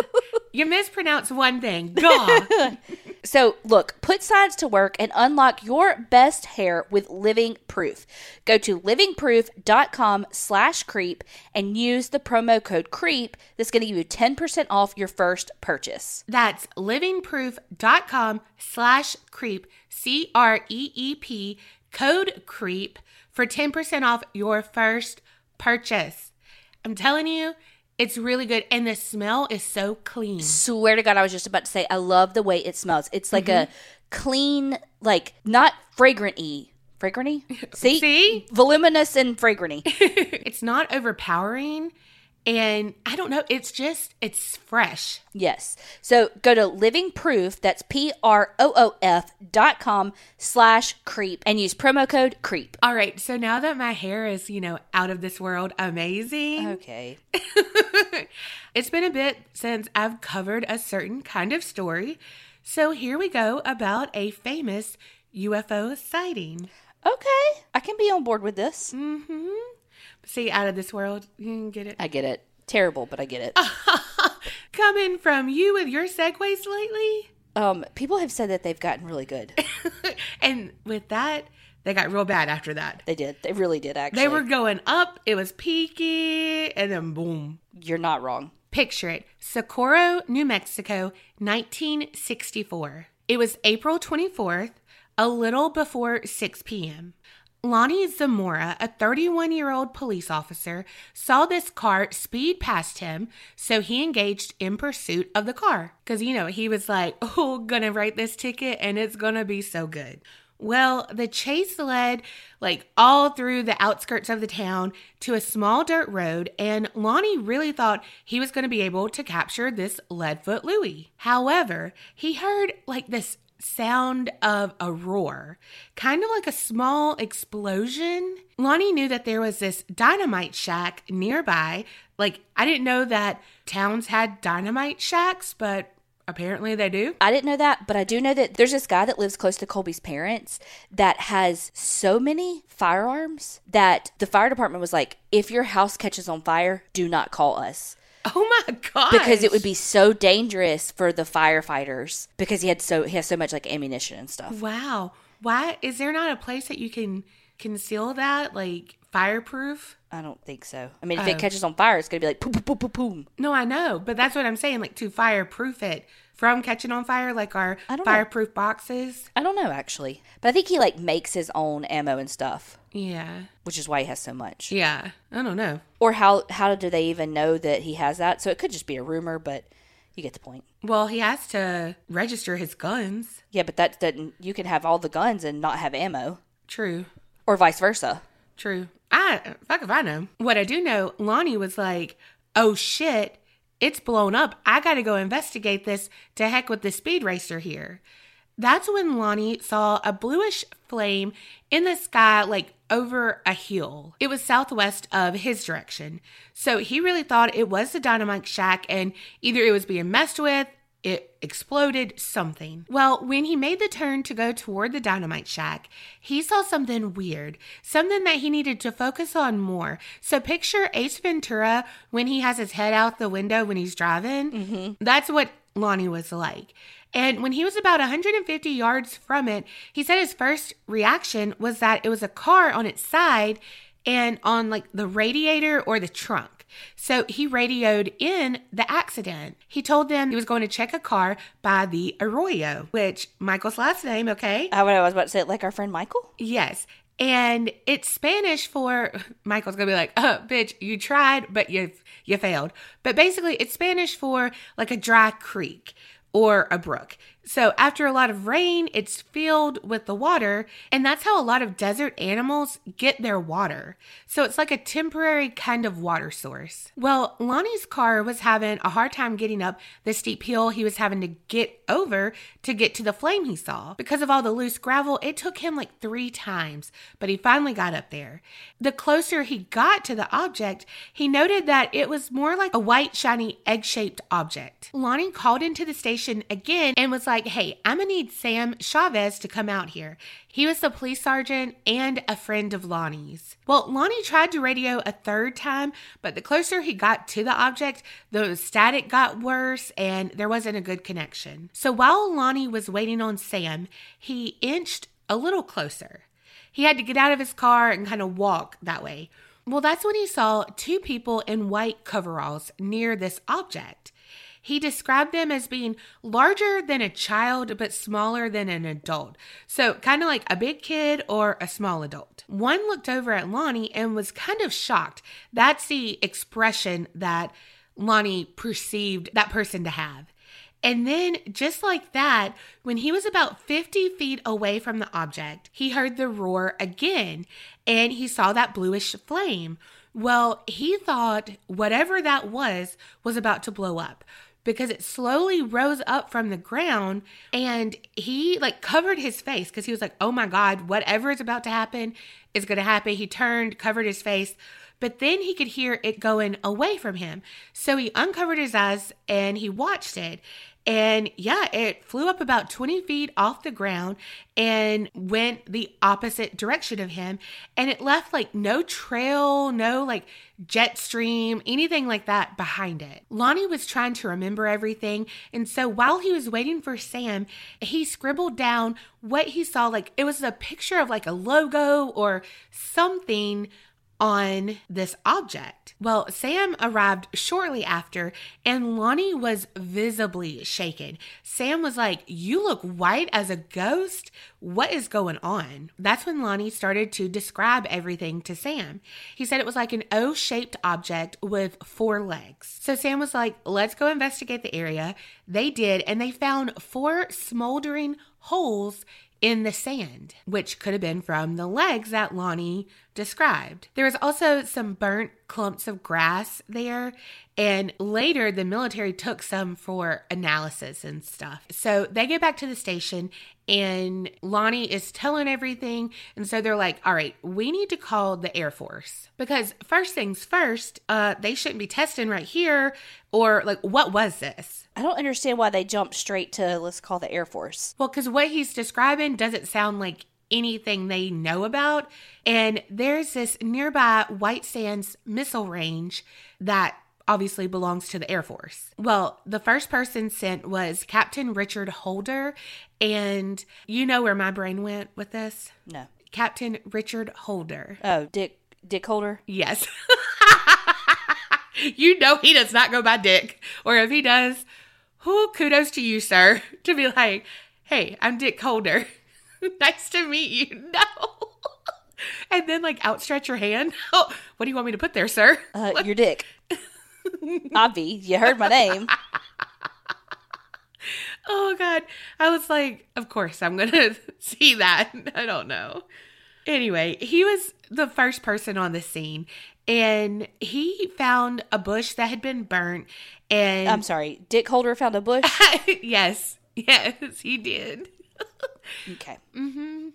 you mispronounce one thing. God. [LAUGHS] so, look, put science to work and unlock your best hair with Living Proof. Go to livingproof.com slash creep and use the promo code creep that's going to give you 10% off your first purchase. That's livingproof.com slash creep, C R E E P, code creep for 10% off your first purchase. I'm telling you, it's really good. And the smell is so clean. swear to God, I was just about to say, I love the way it smells. It's like a mm-hmm. clean, like not fragrant y. Fragrant? [LAUGHS] See? See? Voluminous and fragrant [LAUGHS] it's not overpowering. And I don't know, it's just, it's fresh. yes. So go to Living Proof, that's P R O O F dot com slash creep, and use promo code creep. All right, so now that my hair is, you know, out of this world amazing, Okay. [LAUGHS] it's been a bit since I've covered a certain kind of story. So here we go about a famous UFO sighting. Okay. I can be on board with this. Mm-hmm. See, out of this world, you can get it. I get it. Terrible, but I get it. [LAUGHS] Coming from you with your segues lately. Um, people have said that they've gotten really good. [LAUGHS] and with that, they got real bad after that. They did. They really did, actually. They were going up, it was peaky, and then boom. You're not wrong. Picture it Socorro, New Mexico, 1964. It was April 24th, a little before 6 p.m. Lonnie Zamora, a 31 year old police officer, saw this car speed past him, so he engaged in pursuit of the car. Because, you know, he was like, [LAUGHS] oh, gonna write this ticket and it's gonna be so good. Well, the chase led like all through the outskirts of the town to a small dirt road, and Lonnie really thought he was going to be able to capture this Leadfoot Louie. However, he heard like this sound of a roar, kind of like a small explosion. Lonnie knew that there was this dynamite shack nearby. Like, I didn't know that towns had dynamite shacks, but apparently they do. I didn't know that, but I do know that there's this guy that lives close to Colby's parents that has so many firearms that the fire department was like, if your house catches on fire, do not call us. [LAUGHS] Oh my god! Because it would be so dangerous for the firefighters because he had so he has so much like ammunition and stuff. Wow. Why is there not a place that you can conceal that, like fireproof? I don't think so. I mean, if Oh. it catches on fire, it's gonna be like poop, poop, poop, poop. No, I know, but that's what I'm saying. Like to fireproof it from catching on fire, like our don't know. fireproof boxes. I don't know actually, but I think he like makes his own ammo and stuff, Yeah, which is why he has so much. yeah. I don't know. Or how how do they even know that he has that? So it could just be a rumor, but You get the point. Well, he has to register his guns. Yeah, but that doesn't. You can have all the guns and not have ammo, True. Or vice versa. True. I fuck if I know. What I do know, Lonnie was like, "Oh shit, it's blown up. I got to go investigate this. To heck with the speed racer here." That's when Lonnie saw a bluish flame in the sky, like over a hill. It was southwest of his direction. So he really thought it was the dynamite shack, and either it was being messed with, it exploded, something. Well, when he made the turn to go toward the dynamite shack, he saw something weird, something that he needed to focus on more. So picture Ace Ventura when he has his head out the window when he's driving. Mm-hmm. That's what Lonnie was like. And when he was about 150 yards from it, he said his first reaction was that it was a car on its side and on like the radiator or the trunk. So he radioed in the accident. He told them he was going to check a car by the Arroyo, which Michael's last name, okay? Oh, I, I was about to say, like our friend Michael. Yes. And it's Spanish for [LAUGHS] Michael's gonna be like, oh, bitch, you tried, but you you failed. But basically, it's Spanish for like a dry creek or a brook. So after a lot of rain, it's filled with the water, and that's how a lot of desert animals get their water. So it's like a temporary kind of water source. Well, Lonnie's car was having a hard time getting up the steep hill he was having to get over to get to the flame he saw. Because of all the loose gravel, it took him like three times, but he finally got up there. The closer he got to the object, he noted that it was more like a white, shiny, egg shaped object. Lonnie called into the station again and was like, Hey, I'm gonna need Sam Chavez to come out here. He was the police sergeant and a friend of Lonnie's. Well, Lonnie tried to radio a third time, but the closer he got to the object, the static got worse and there wasn't a good connection. So while Lonnie was waiting on Sam, he inched a little closer. He had to get out of his car and kind of walk that way. Well, that's when he saw two people in white coveralls near this object. He described them as being larger than a child but smaller than an adult. So, kind of like a big kid or a small adult. One looked over at Lonnie and was kind of shocked. That's the expression that Lonnie perceived that person to have. And then, just like that, when he was about 50 feet away from the object, he heard the roar again and he saw that bluish flame. Well, he thought whatever that was was about to blow up because it slowly rose up from the ground and he like covered his face because he was like, oh my God, whatever is about to happen is going to happen. He turned, covered his face, but then he could hear it going away from him. So he uncovered his eyes and he watched it. And yeah, it flew up about 20 feet off the ground and went the opposite direction of him. And it left like no trail, no like jet stream, anything like that behind it. Lonnie was trying to remember everything. And so while he was waiting for Sam, he scribbled down what he saw. Like it was a picture of like a logo or something on this object. Well, Sam arrived shortly after, and Lonnie was visibly shaken. Sam was like, You look white as a ghost. What is going on? That's when Lonnie started to describe everything to Sam. He said it was like an O shaped object with four legs. So Sam was like, Let's go investigate the area. They did, and they found four smoldering holes in the sand, which could have been from the legs that Lonnie described. There was also some burnt clumps of grass there, and later the military took some for analysis and stuff. So they get back to the station, and Lonnie is telling everything. And so they're like, all right, we need to call the Air Force because first things first, uh, they shouldn't be testing right here. Or like, what was this? I don't understand why they jumped straight to let's call the Air Force. Well, because what he's describing doesn't sound like anything they know about. And there's this nearby White Sands missile range that obviously belongs to the Air Force. Well, the first person sent was Captain Richard Holder. And you know where my brain went with this? No. Captain Richard Holder. Oh, Dick Dick Holder. Yes. [LAUGHS] you know he does not go by Dick. Or if he does, who kudos to you, sir, [LAUGHS] to be like, hey, I'm Dick Holder. [LAUGHS] nice to meet you. [LAUGHS] No. and then like outstretch your hand. [LAUGHS] Oh, what do you want me to put there, sir? Uh, your dick. Obvi, you heard my name. oh god. I was like, of course I'm going to see that. I don't know. Anyway, he was the first person on the scene and he found a bush that had been burnt and I'm sorry. Dick Holder found a bush. yes. Yes, he did. Okay. Mm-hmm.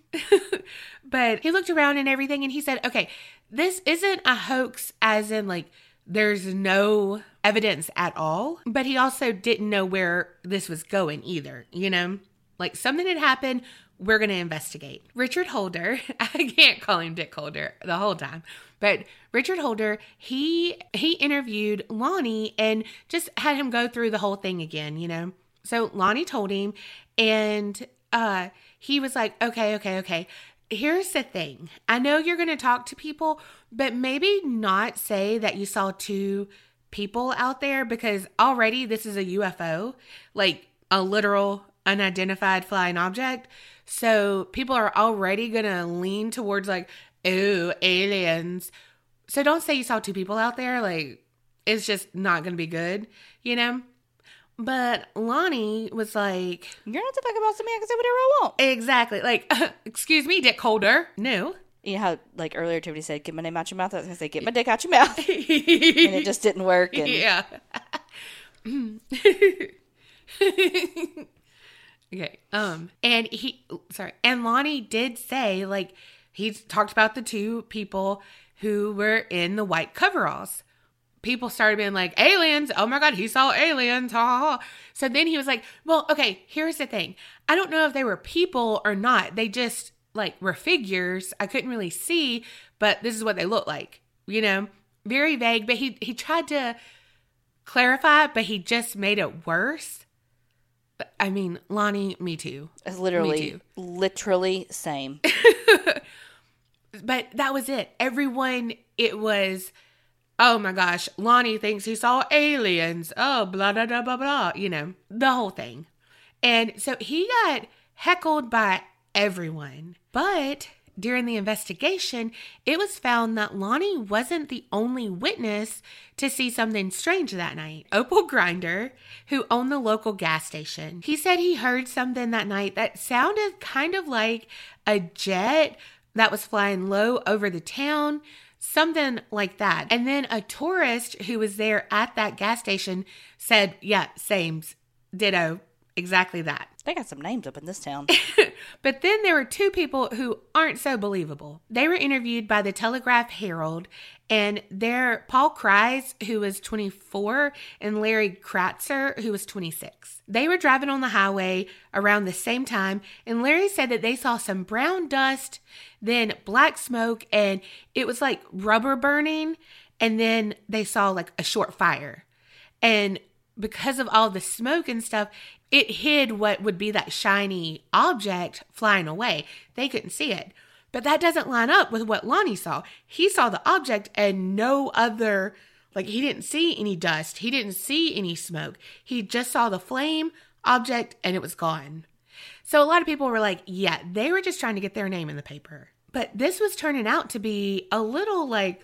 [LAUGHS] but he looked around and everything and he said, okay, this isn't a hoax, as in, like, there's no evidence at all. But he also didn't know where this was going either, you know? Like, something had happened. We're going to investigate. Richard Holder, [LAUGHS] I can't call him Dick Holder the whole time, but Richard Holder, he he interviewed Lonnie and just had him go through the whole thing again, you know. So Lonnie told him and uh he was like, "Okay, okay, okay. Here's the thing. I know you're going to talk to people, but maybe not say that you saw two people out there because already this is a UFO, like a literal unidentified flying object. So people are already going to lean towards like, oh, aliens. So don't say you saw two people out there. Like, it's just not going to be good, you know? But Lonnie was like, You're not the fucking boss of me. I can say whatever I want. exactly, like, [LAUGHS] excuse me, Dick Holder. No. You know how, like earlier, Tiffany said, "Get my name out your mouth." I was gonna say, "Get my dick out your mouth," [LAUGHS] and it just didn't work. And yeah. [LAUGHS] okay. Um, and he, sorry, and Lonnie did say, like, he talked about the two people who were in the white coveralls. People started being like, aliens. Oh my God, he saw aliens. Ha ha ha. So then he was like, well, okay, here's the thing. I don't know if they were people or not. They just, like, were figures. I couldn't really see, but this is what they look like, you know? Very vague, but he, he tried to clarify, but he just made it worse. But, I mean, Lonnie, me too. it's Me literally, too. literally same. [LAUGHS] But that was it. Everyone, it was, oh my gosh, Lonnie thinks he saw aliens. Oh, blah, blah, blah, blah, blah. You know, the whole thing. And so he got heckled by everyone. But during the investigation, it was found that Lonnie wasn't the only witness to see something strange that night. Opal Grinder, who owned the local gas station, he said he heard something that night that sounded kind of like a jet that was flying low over the town, something like that. And then a tourist who was there at that gas station said, Yeah, same, ditto, exactly that. They got some names up in this town. [LAUGHS] But then there were two people who aren't so believable. They were interviewed by the Telegraph Herald, and they're Paul Kreis, who was 24, and Larry Kratzer, who was 26. They were driving on the highway around the same time, and Larry said that they saw some brown dust, then black smoke, and it was like rubber burning, and then they saw like a short fire. And because of all the smoke and stuff, it hid what would be that shiny object flying away. They couldn't see it. But that doesn't line up with what Lonnie saw. He saw the object and no other, like, he didn't see any dust. He didn't see any smoke. He just saw the flame object and it was gone. So a lot of people were like, yeah, they were just trying to get their name in the paper. But this was turning out to be a little like,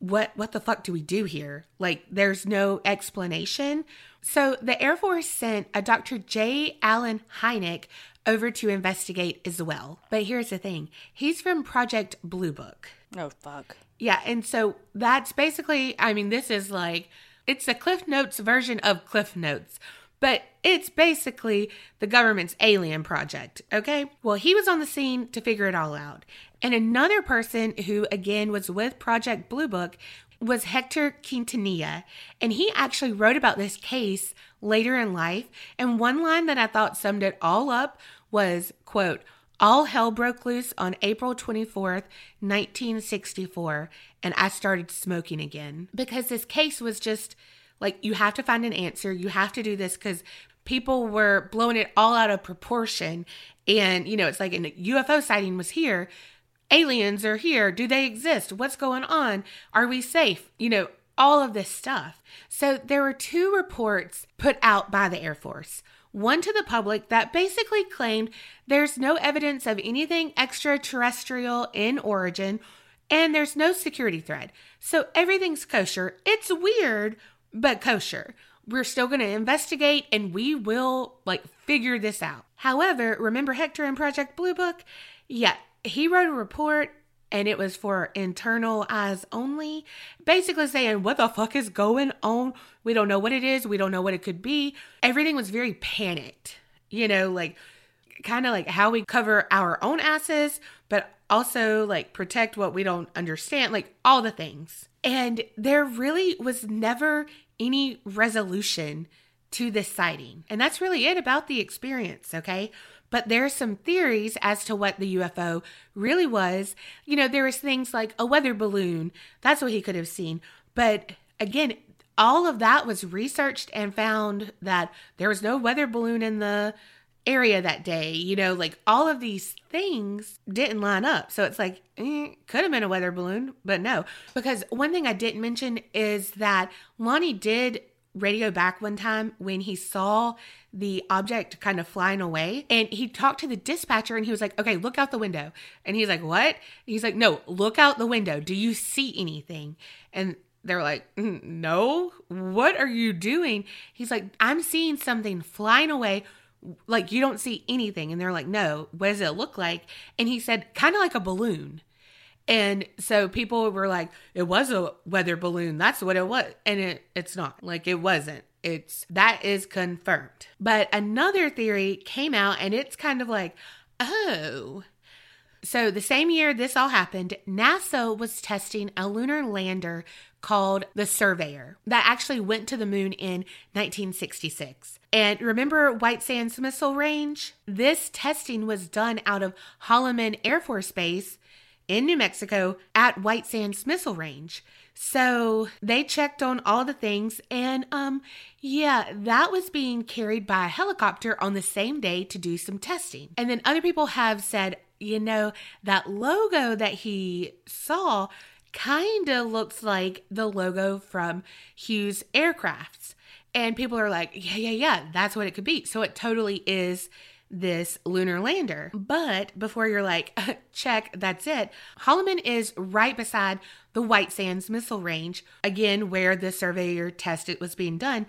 what what the fuck do we do here? Like there's no explanation. So the Air Force sent a Dr. J. Allen Hynek over to investigate as well. But here's the thing. He's from Project Blue Book. oh fuck. Yeah, and so that's basically I mean this is like it's a Cliff Notes version of Cliff Notes. But it's basically the government's alien project, okay? Well, he was on the scene to figure it all out. And another person who, again, was with Project Blue Book was Hector Quintanilla. And he actually wrote about this case later in life. And one line that I thought summed it all up was, quote, all hell broke loose on April 24th, 1964, and I started smoking again. Because this case was just like, you have to find an answer. You have to do this because people were blowing it all out of proportion. And, you know, it's like a UFO sighting was here. Aliens are here. Do they exist? What's going on? Are we safe? You know, all of this stuff. So there were two reports put out by the Air Force. One to the public that basically claimed there's no evidence of anything extraterrestrial in origin and there's no security threat. So everything's kosher. It's weird, but kosher. we're still going to investigate and we will like figure this out. However, remember Hector and Project Blue Book? Yeah, he wrote a report and it was for internal eyes only, basically saying, What the fuck is going on? We don't know what it is. We don't know what it could be. Everything was very panicked, you know, like kind of like how we cover our own asses, but also like protect what we don't understand, like all the things. And there really was never any resolution to this sighting. And that's really it about the experience, okay? But there are some theories as to what the UFO really was. You know, there was things like a weather balloon. That's what he could have seen. But again, all of that was researched and found that there was no weather balloon in the area that day. You know, like all of these things didn't line up. So it's like, eh, could have been a weather balloon, but no. Because one thing I didn't mention is that Lonnie did radio back one time when he saw the object kind of flying away and he talked to the dispatcher and he was like okay look out the window. And he's like what? He's like no look out the window. Do you see anything? And they're like mm, no. What are you doing? He's like i'm seeing something flying away. Like you don't see anything. And they're like no. What does it look like? And he said kind of like a balloon and so people were like, it was a weather balloon. That's what it was. And it, it's not. Like it wasn't. It's that is confirmed. But another theory came out and it's kind of like, oh. So the same year this all happened, NASA was testing a lunar lander called the Surveyor that actually went to the moon in 1966. And remember White Sands Missile Range? This testing was done out of Holloman Air Force Base in New Mexico at White Sands Missile Range. So they checked on all the things, and um, yeah, that was being carried by a helicopter on the same day to do some testing. And then other people have said, you know, that logo that he saw kind of looks like the logo from Hughes Aircrafts. And people are like, yeah, yeah, yeah, that's what it could be. So it totally is this lunar lander. But before you're like, [LAUGHS] check, that's it, Holloman is right beside the White Sands Missile Range, again, where the surveyor test it was being done.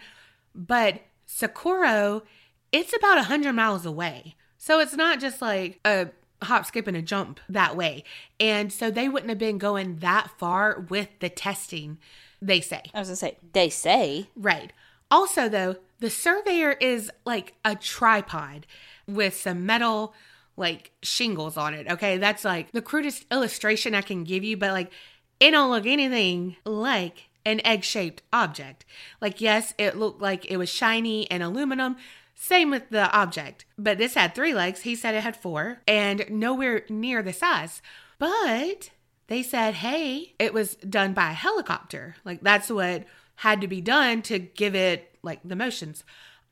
But Socorro, it's about 100 miles away. So it's not just like a hop, skip, and a jump that way. And so they wouldn't have been going that far with the testing, they say. I was going to say, they say. Right. Also, though, the surveyor is like a tripod with some metal like shingles on it. Okay, that's like the crudest illustration I can give you, but like it don't look anything like an egg shaped object. Like, yes, it looked like it was shiny and aluminum. Same with the object, but this had three legs. He said it had four and nowhere near the size. But they said, hey, it was done by a helicopter. Like, that's what had to be done to give it like the motions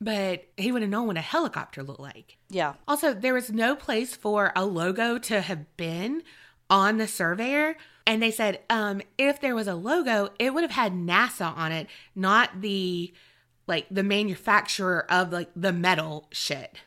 but he would have known what a helicopter looked like. Yeah. Also, there was no place for a logo to have been on the surveyor. And they said um, if there was a logo, it would have had NASA on it, not the like the manufacturer of like the metal shit,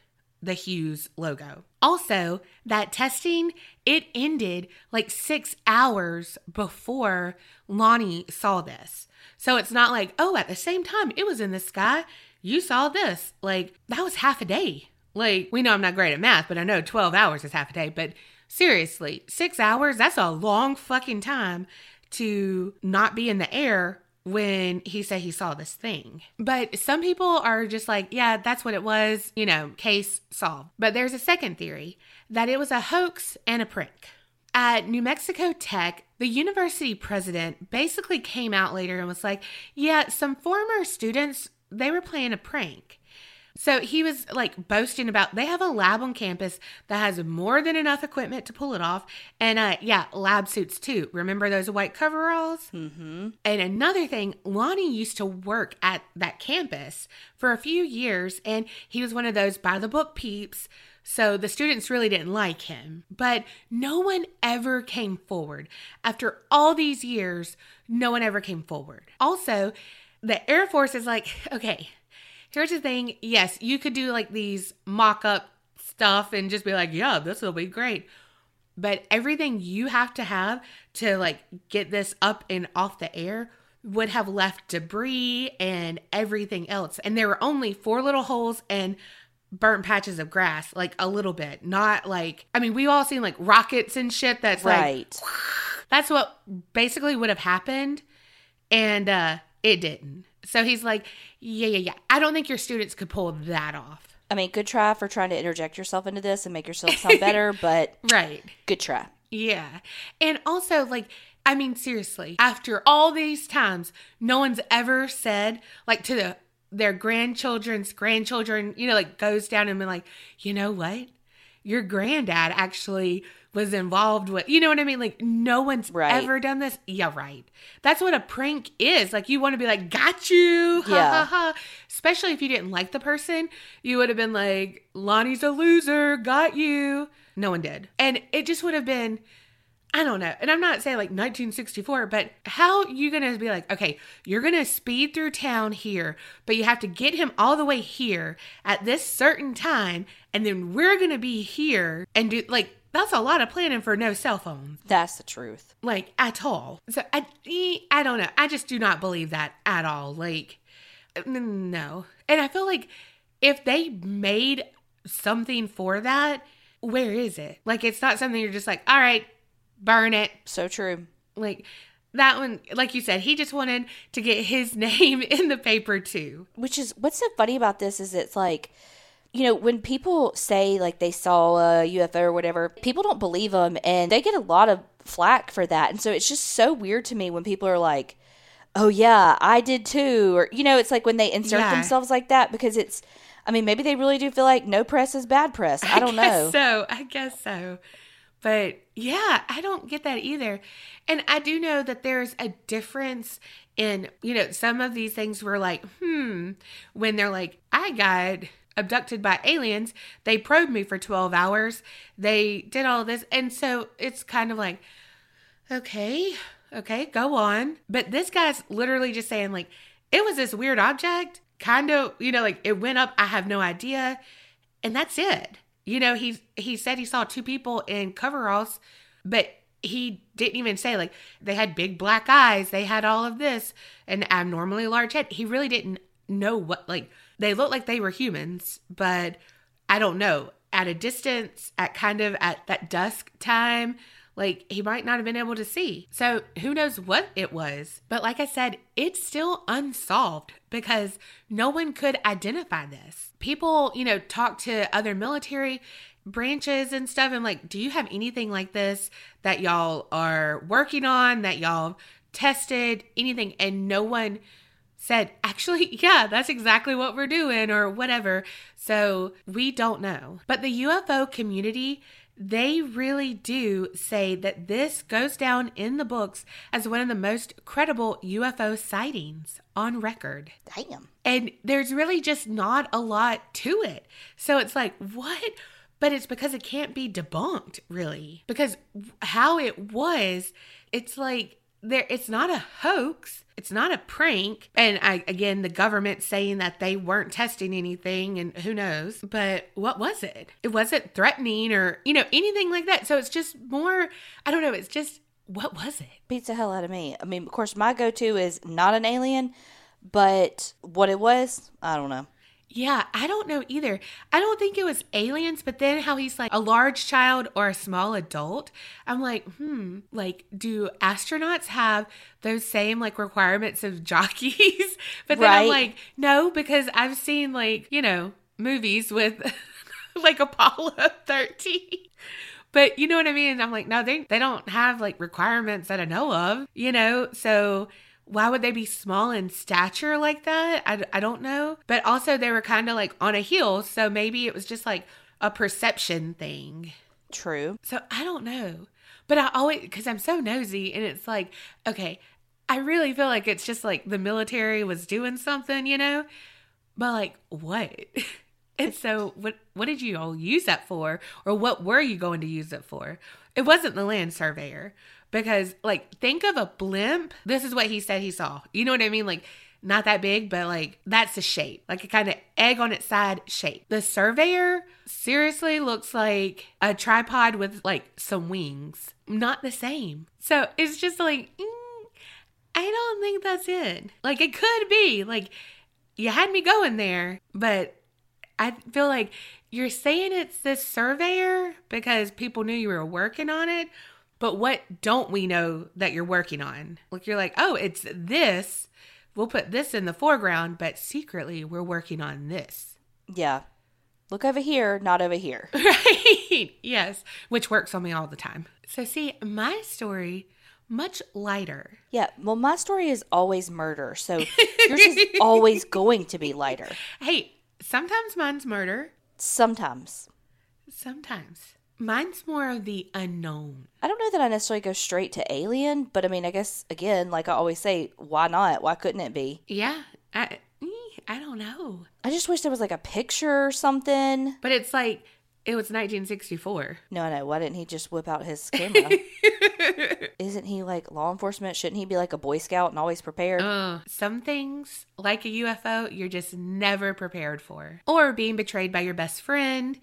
the Hughes logo. Also, that testing it ended like six hours before Lonnie saw this. So it's not like, oh, at the same time it was in the sky you saw this. Like, that was half a day. Like, we know I'm not great at math, but I know 12 hours is half a day. But seriously, six hours, that's a long fucking time to not be in the air when he said he saw this thing. But some people are just like, yeah, that's what it was, you know, case solved. But there's a second theory that it was a hoax and a prank. At New Mexico Tech, the university president basically came out later and was like, yeah, some former students they were playing a prank. So he was like boasting about they have a lab on campus that has more than enough equipment to pull it off. And uh yeah, lab suits too. Remember those white coveralls? Mm-hmm. And another thing, Lonnie used to work at that campus for a few years, and he was one of those by the book peeps. So the students really didn't like him. But no one ever came forward. After all these years, no one ever came forward. Also, the Air Force is like, okay, here's the thing. Yes, you could do like these mock up stuff and just be like, yeah, this will be great. But everything you have to have to like get this up and off the air, would have left debris and everything else. And there were only four little holes and burnt patches of grass, like a little bit, not like, I mean, we've all seen like rockets and shit that's like, Right. [SNIFFS] that's what basically would have happened. And uh, it didn't. So he's like, yeah, yeah, yeah. I don't think your students could pull that off. I mean, good try for trying to interject yourself into this and make yourself sound better, [LAUGHS] but Right. good try. Yeah. And also, like, I mean, seriously, after all these times, no one's ever said, like, to the, their grandchildren's grandchildren, you know, like, goes down and be like, you know what? Your granddad actually was involved with, you know what I mean? Like, no one's Right. ever done this. Yeah, right. That's what a prank is. Like, you want to be like, got you. Ha Yeah. ha ha. Especially if you didn't like the person, you would have been like, Lonnie's a loser, got you. No one did. And it just would have been, I don't know. And I'm not saying like 1964, but how you going to be like, okay, you're going to speed through town here, but you have to get him all the way here at this certain time. And then we're going to be here and do like, that's a lot of planning for no cell phone. That's the truth. like at all. So I, I don't know. I just do not believe that at all. Like, no. And I feel like if they made something for that, where is it? Like, it's not something you're just like, all right, burn it. So true. Like, that one, like you said, he just wanted to get his [LAUGHS] name in the paper too. Which is what's so funny about this is it's like, you know, when people say like they saw a UFO or whatever, people don't believe them and they get a lot of flack for that. And so it's just so weird to me when people are like, oh yeah, I did too. Or, you know, it's like when they insert Yeah. themselves like that because it's, I mean, maybe they really do feel like no press is bad press. I don't guess know. So I guess so. But yeah, I don't get that either. And I do know that there's a difference in, you know, some of these things were like, hmm, when they're like, I got abducted by aliens, they probed me for 12 hours, they did all this. And so it's kind of like, okay, okay, go on. But this guy's literally just saying, like, it was this weird object, kind of, you know, like it went up, I have no idea. And that's it. You know, he he said he saw two people in coveralls, but he didn't even say like they had big black eyes, they had all of this, an abnormally large head. He really didn't know what like they looked like they were humans, but I don't know. At a distance, at kind of at that dusk time, like he might not have been able to see. So who knows what it was. But like I said, it's still unsolved because no one could identify this. People, you know, talk to other military branches and stuff and like, do you have anything like this that y'all are working on, that y'all tested, anything? And no one said, actually, [LAUGHS] yeah, that's exactly what we're doing or whatever. So we don't know. But the UFO community, they really do say that this goes down in the books as one of the most credible UFO sightings on record. Damn. And there's really just not a lot to it. So it's like, what? But it's because it can't be debunked, really. Because how it was, it's like there it's not a hoax. It's not a prank. And I again the government saying that they weren't testing anything and who knows. But what was it? It wasn't threatening or, you know, anything like that. So it's just more I don't know, it's just what was it? beats the hell out of me. I mean, of course, my go to is not an alien, but what it was, I don't know. Yeah, I don't know either. I don't think it was aliens, but then how he's like a large child or a small adult. I'm like, hmm, like, do astronauts have those same like requirements of [LAUGHS] jockeys? but then I'm like, no, because I've seen like, you know, movies with [LAUGHS] like Apollo [LAUGHS] 13. But you know what I mean? I'm like, no, they they don't have like requirements that I know of, you know? So why would they be small in stature like that? I, I don't know. But also they were kind of like on a hill, so maybe it was just like a perception thing. True. So I don't know. But I always because I'm so nosy and it's like, okay, I really feel like it's just like the military was doing something, you know? But like what? [LAUGHS] and so what what did you all use that for? Or what were you going to use it for? It wasn't the land surveyor. Because like think of a blimp. This is what he said he saw. You know what I mean? Like not that big, but like that's the shape, like a kind of egg on its side shape. The surveyor seriously looks like a tripod with like some wings. Not the same. So it's just like, mm, I don't think that's it. Like it could be. Like you had me going there, but I feel like you're saying it's this surveyor because people knew you were working on it. But what don't we know that you're working on? Like you're like, oh, it's this. We'll put this in the foreground, but secretly we're working on this. Yeah. Look over here, not over here. [LAUGHS] Right. yes. Which works on me all the time. So see, my story much lighter. Yeah. Well, my story is always murder, so [LAUGHS] yours is always going to be lighter. Hey, sometimes mine's murder. Sometimes. Sometimes. Mine's more of the unknown. I don't know that I necessarily go straight to alien, but I mean, I guess again, like I always say, why not? Why couldn't it be? Yeah. I eh, I don't know. I just wish there was like a picture or something. But it's like it was 1964. No, no. Why didn't he just whip out his [LAUGHS] camera? Isn't he like law enforcement? Shouldn't he be like a Boy Scout and always prepared? Uh, some things, like a UFO, you're just never prepared for. Or being betrayed by your best friend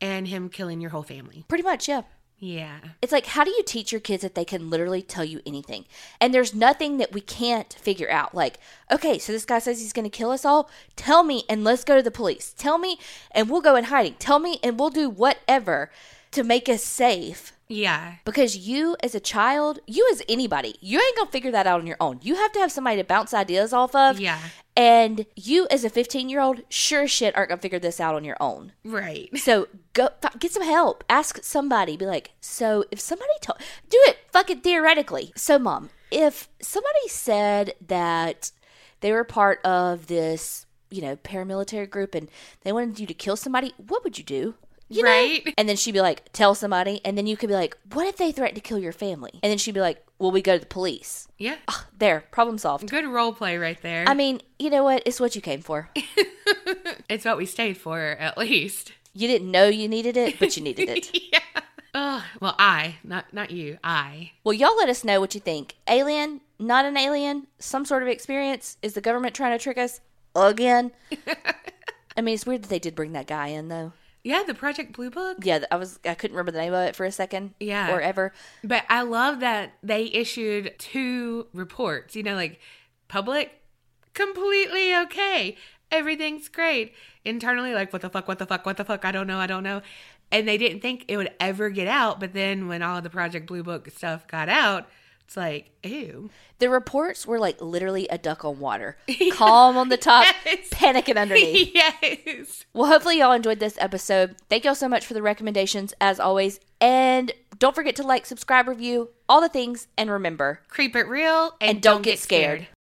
and him killing your whole family. Pretty much, yeah. Yeah. It's like, how do you teach your kids that they can literally tell you anything? And there's nothing that we can't figure out. Like, okay, so this guy says he's going to kill us all. Tell me and let's go to the police. Tell me and we'll go in hiding. Tell me and we'll do whatever to make us safe. Yeah. Because you, as a child, you as anybody, you ain't gonna figure that out on your own. You have to have somebody to bounce ideas off of. Yeah. And you, as a 15 year old, sure shit aren't gonna figure this out on your own. Right. So go f- get some help. Ask somebody. Be like, so if somebody told, do it fucking theoretically. So, mom, if somebody said that they were part of this, you know, paramilitary group and they wanted you to kill somebody, what would you do? You know? Right. And then she'd be like, tell somebody. And then you could be like, what if they threaten to kill your family? And then she'd be like, well, we go to the police. Yeah. Ah, there, problem solved. Good role play right there. I mean, you know what? It's what you came for. [LAUGHS] it's what we stayed for, at least. You didn't know you needed it, but you needed it. [LAUGHS] yeah. Oh, well, I, not not you, I. Well, y'all let us know what you think. Alien, not an alien, some sort of experience. Is the government trying to trick us again? [LAUGHS] I mean, it's weird that they did bring that guy in, though. Yeah, the Project Blue Book. Yeah, I was I couldn't remember the name of it for a second. Yeah. or ever. But I love that they issued two reports, you know, like public, completely okay. Everything's great. Internally, like, what the fuck, what the fuck, what the fuck, I don't know, I don't know. And they didn't think it would ever get out. But then when all the Project Blue Book stuff got out, it's like, ew. The reports were like literally a duck on water, [LAUGHS] calm on the top, Yes. [LAUGHS] panicking underneath. yes. Well, hopefully y'all enjoyed this episode. Thank y'all so much for the recommendations as always. And don't forget to like, subscribe, review, all the things, and remember, Creep it real and, and don't, get scared.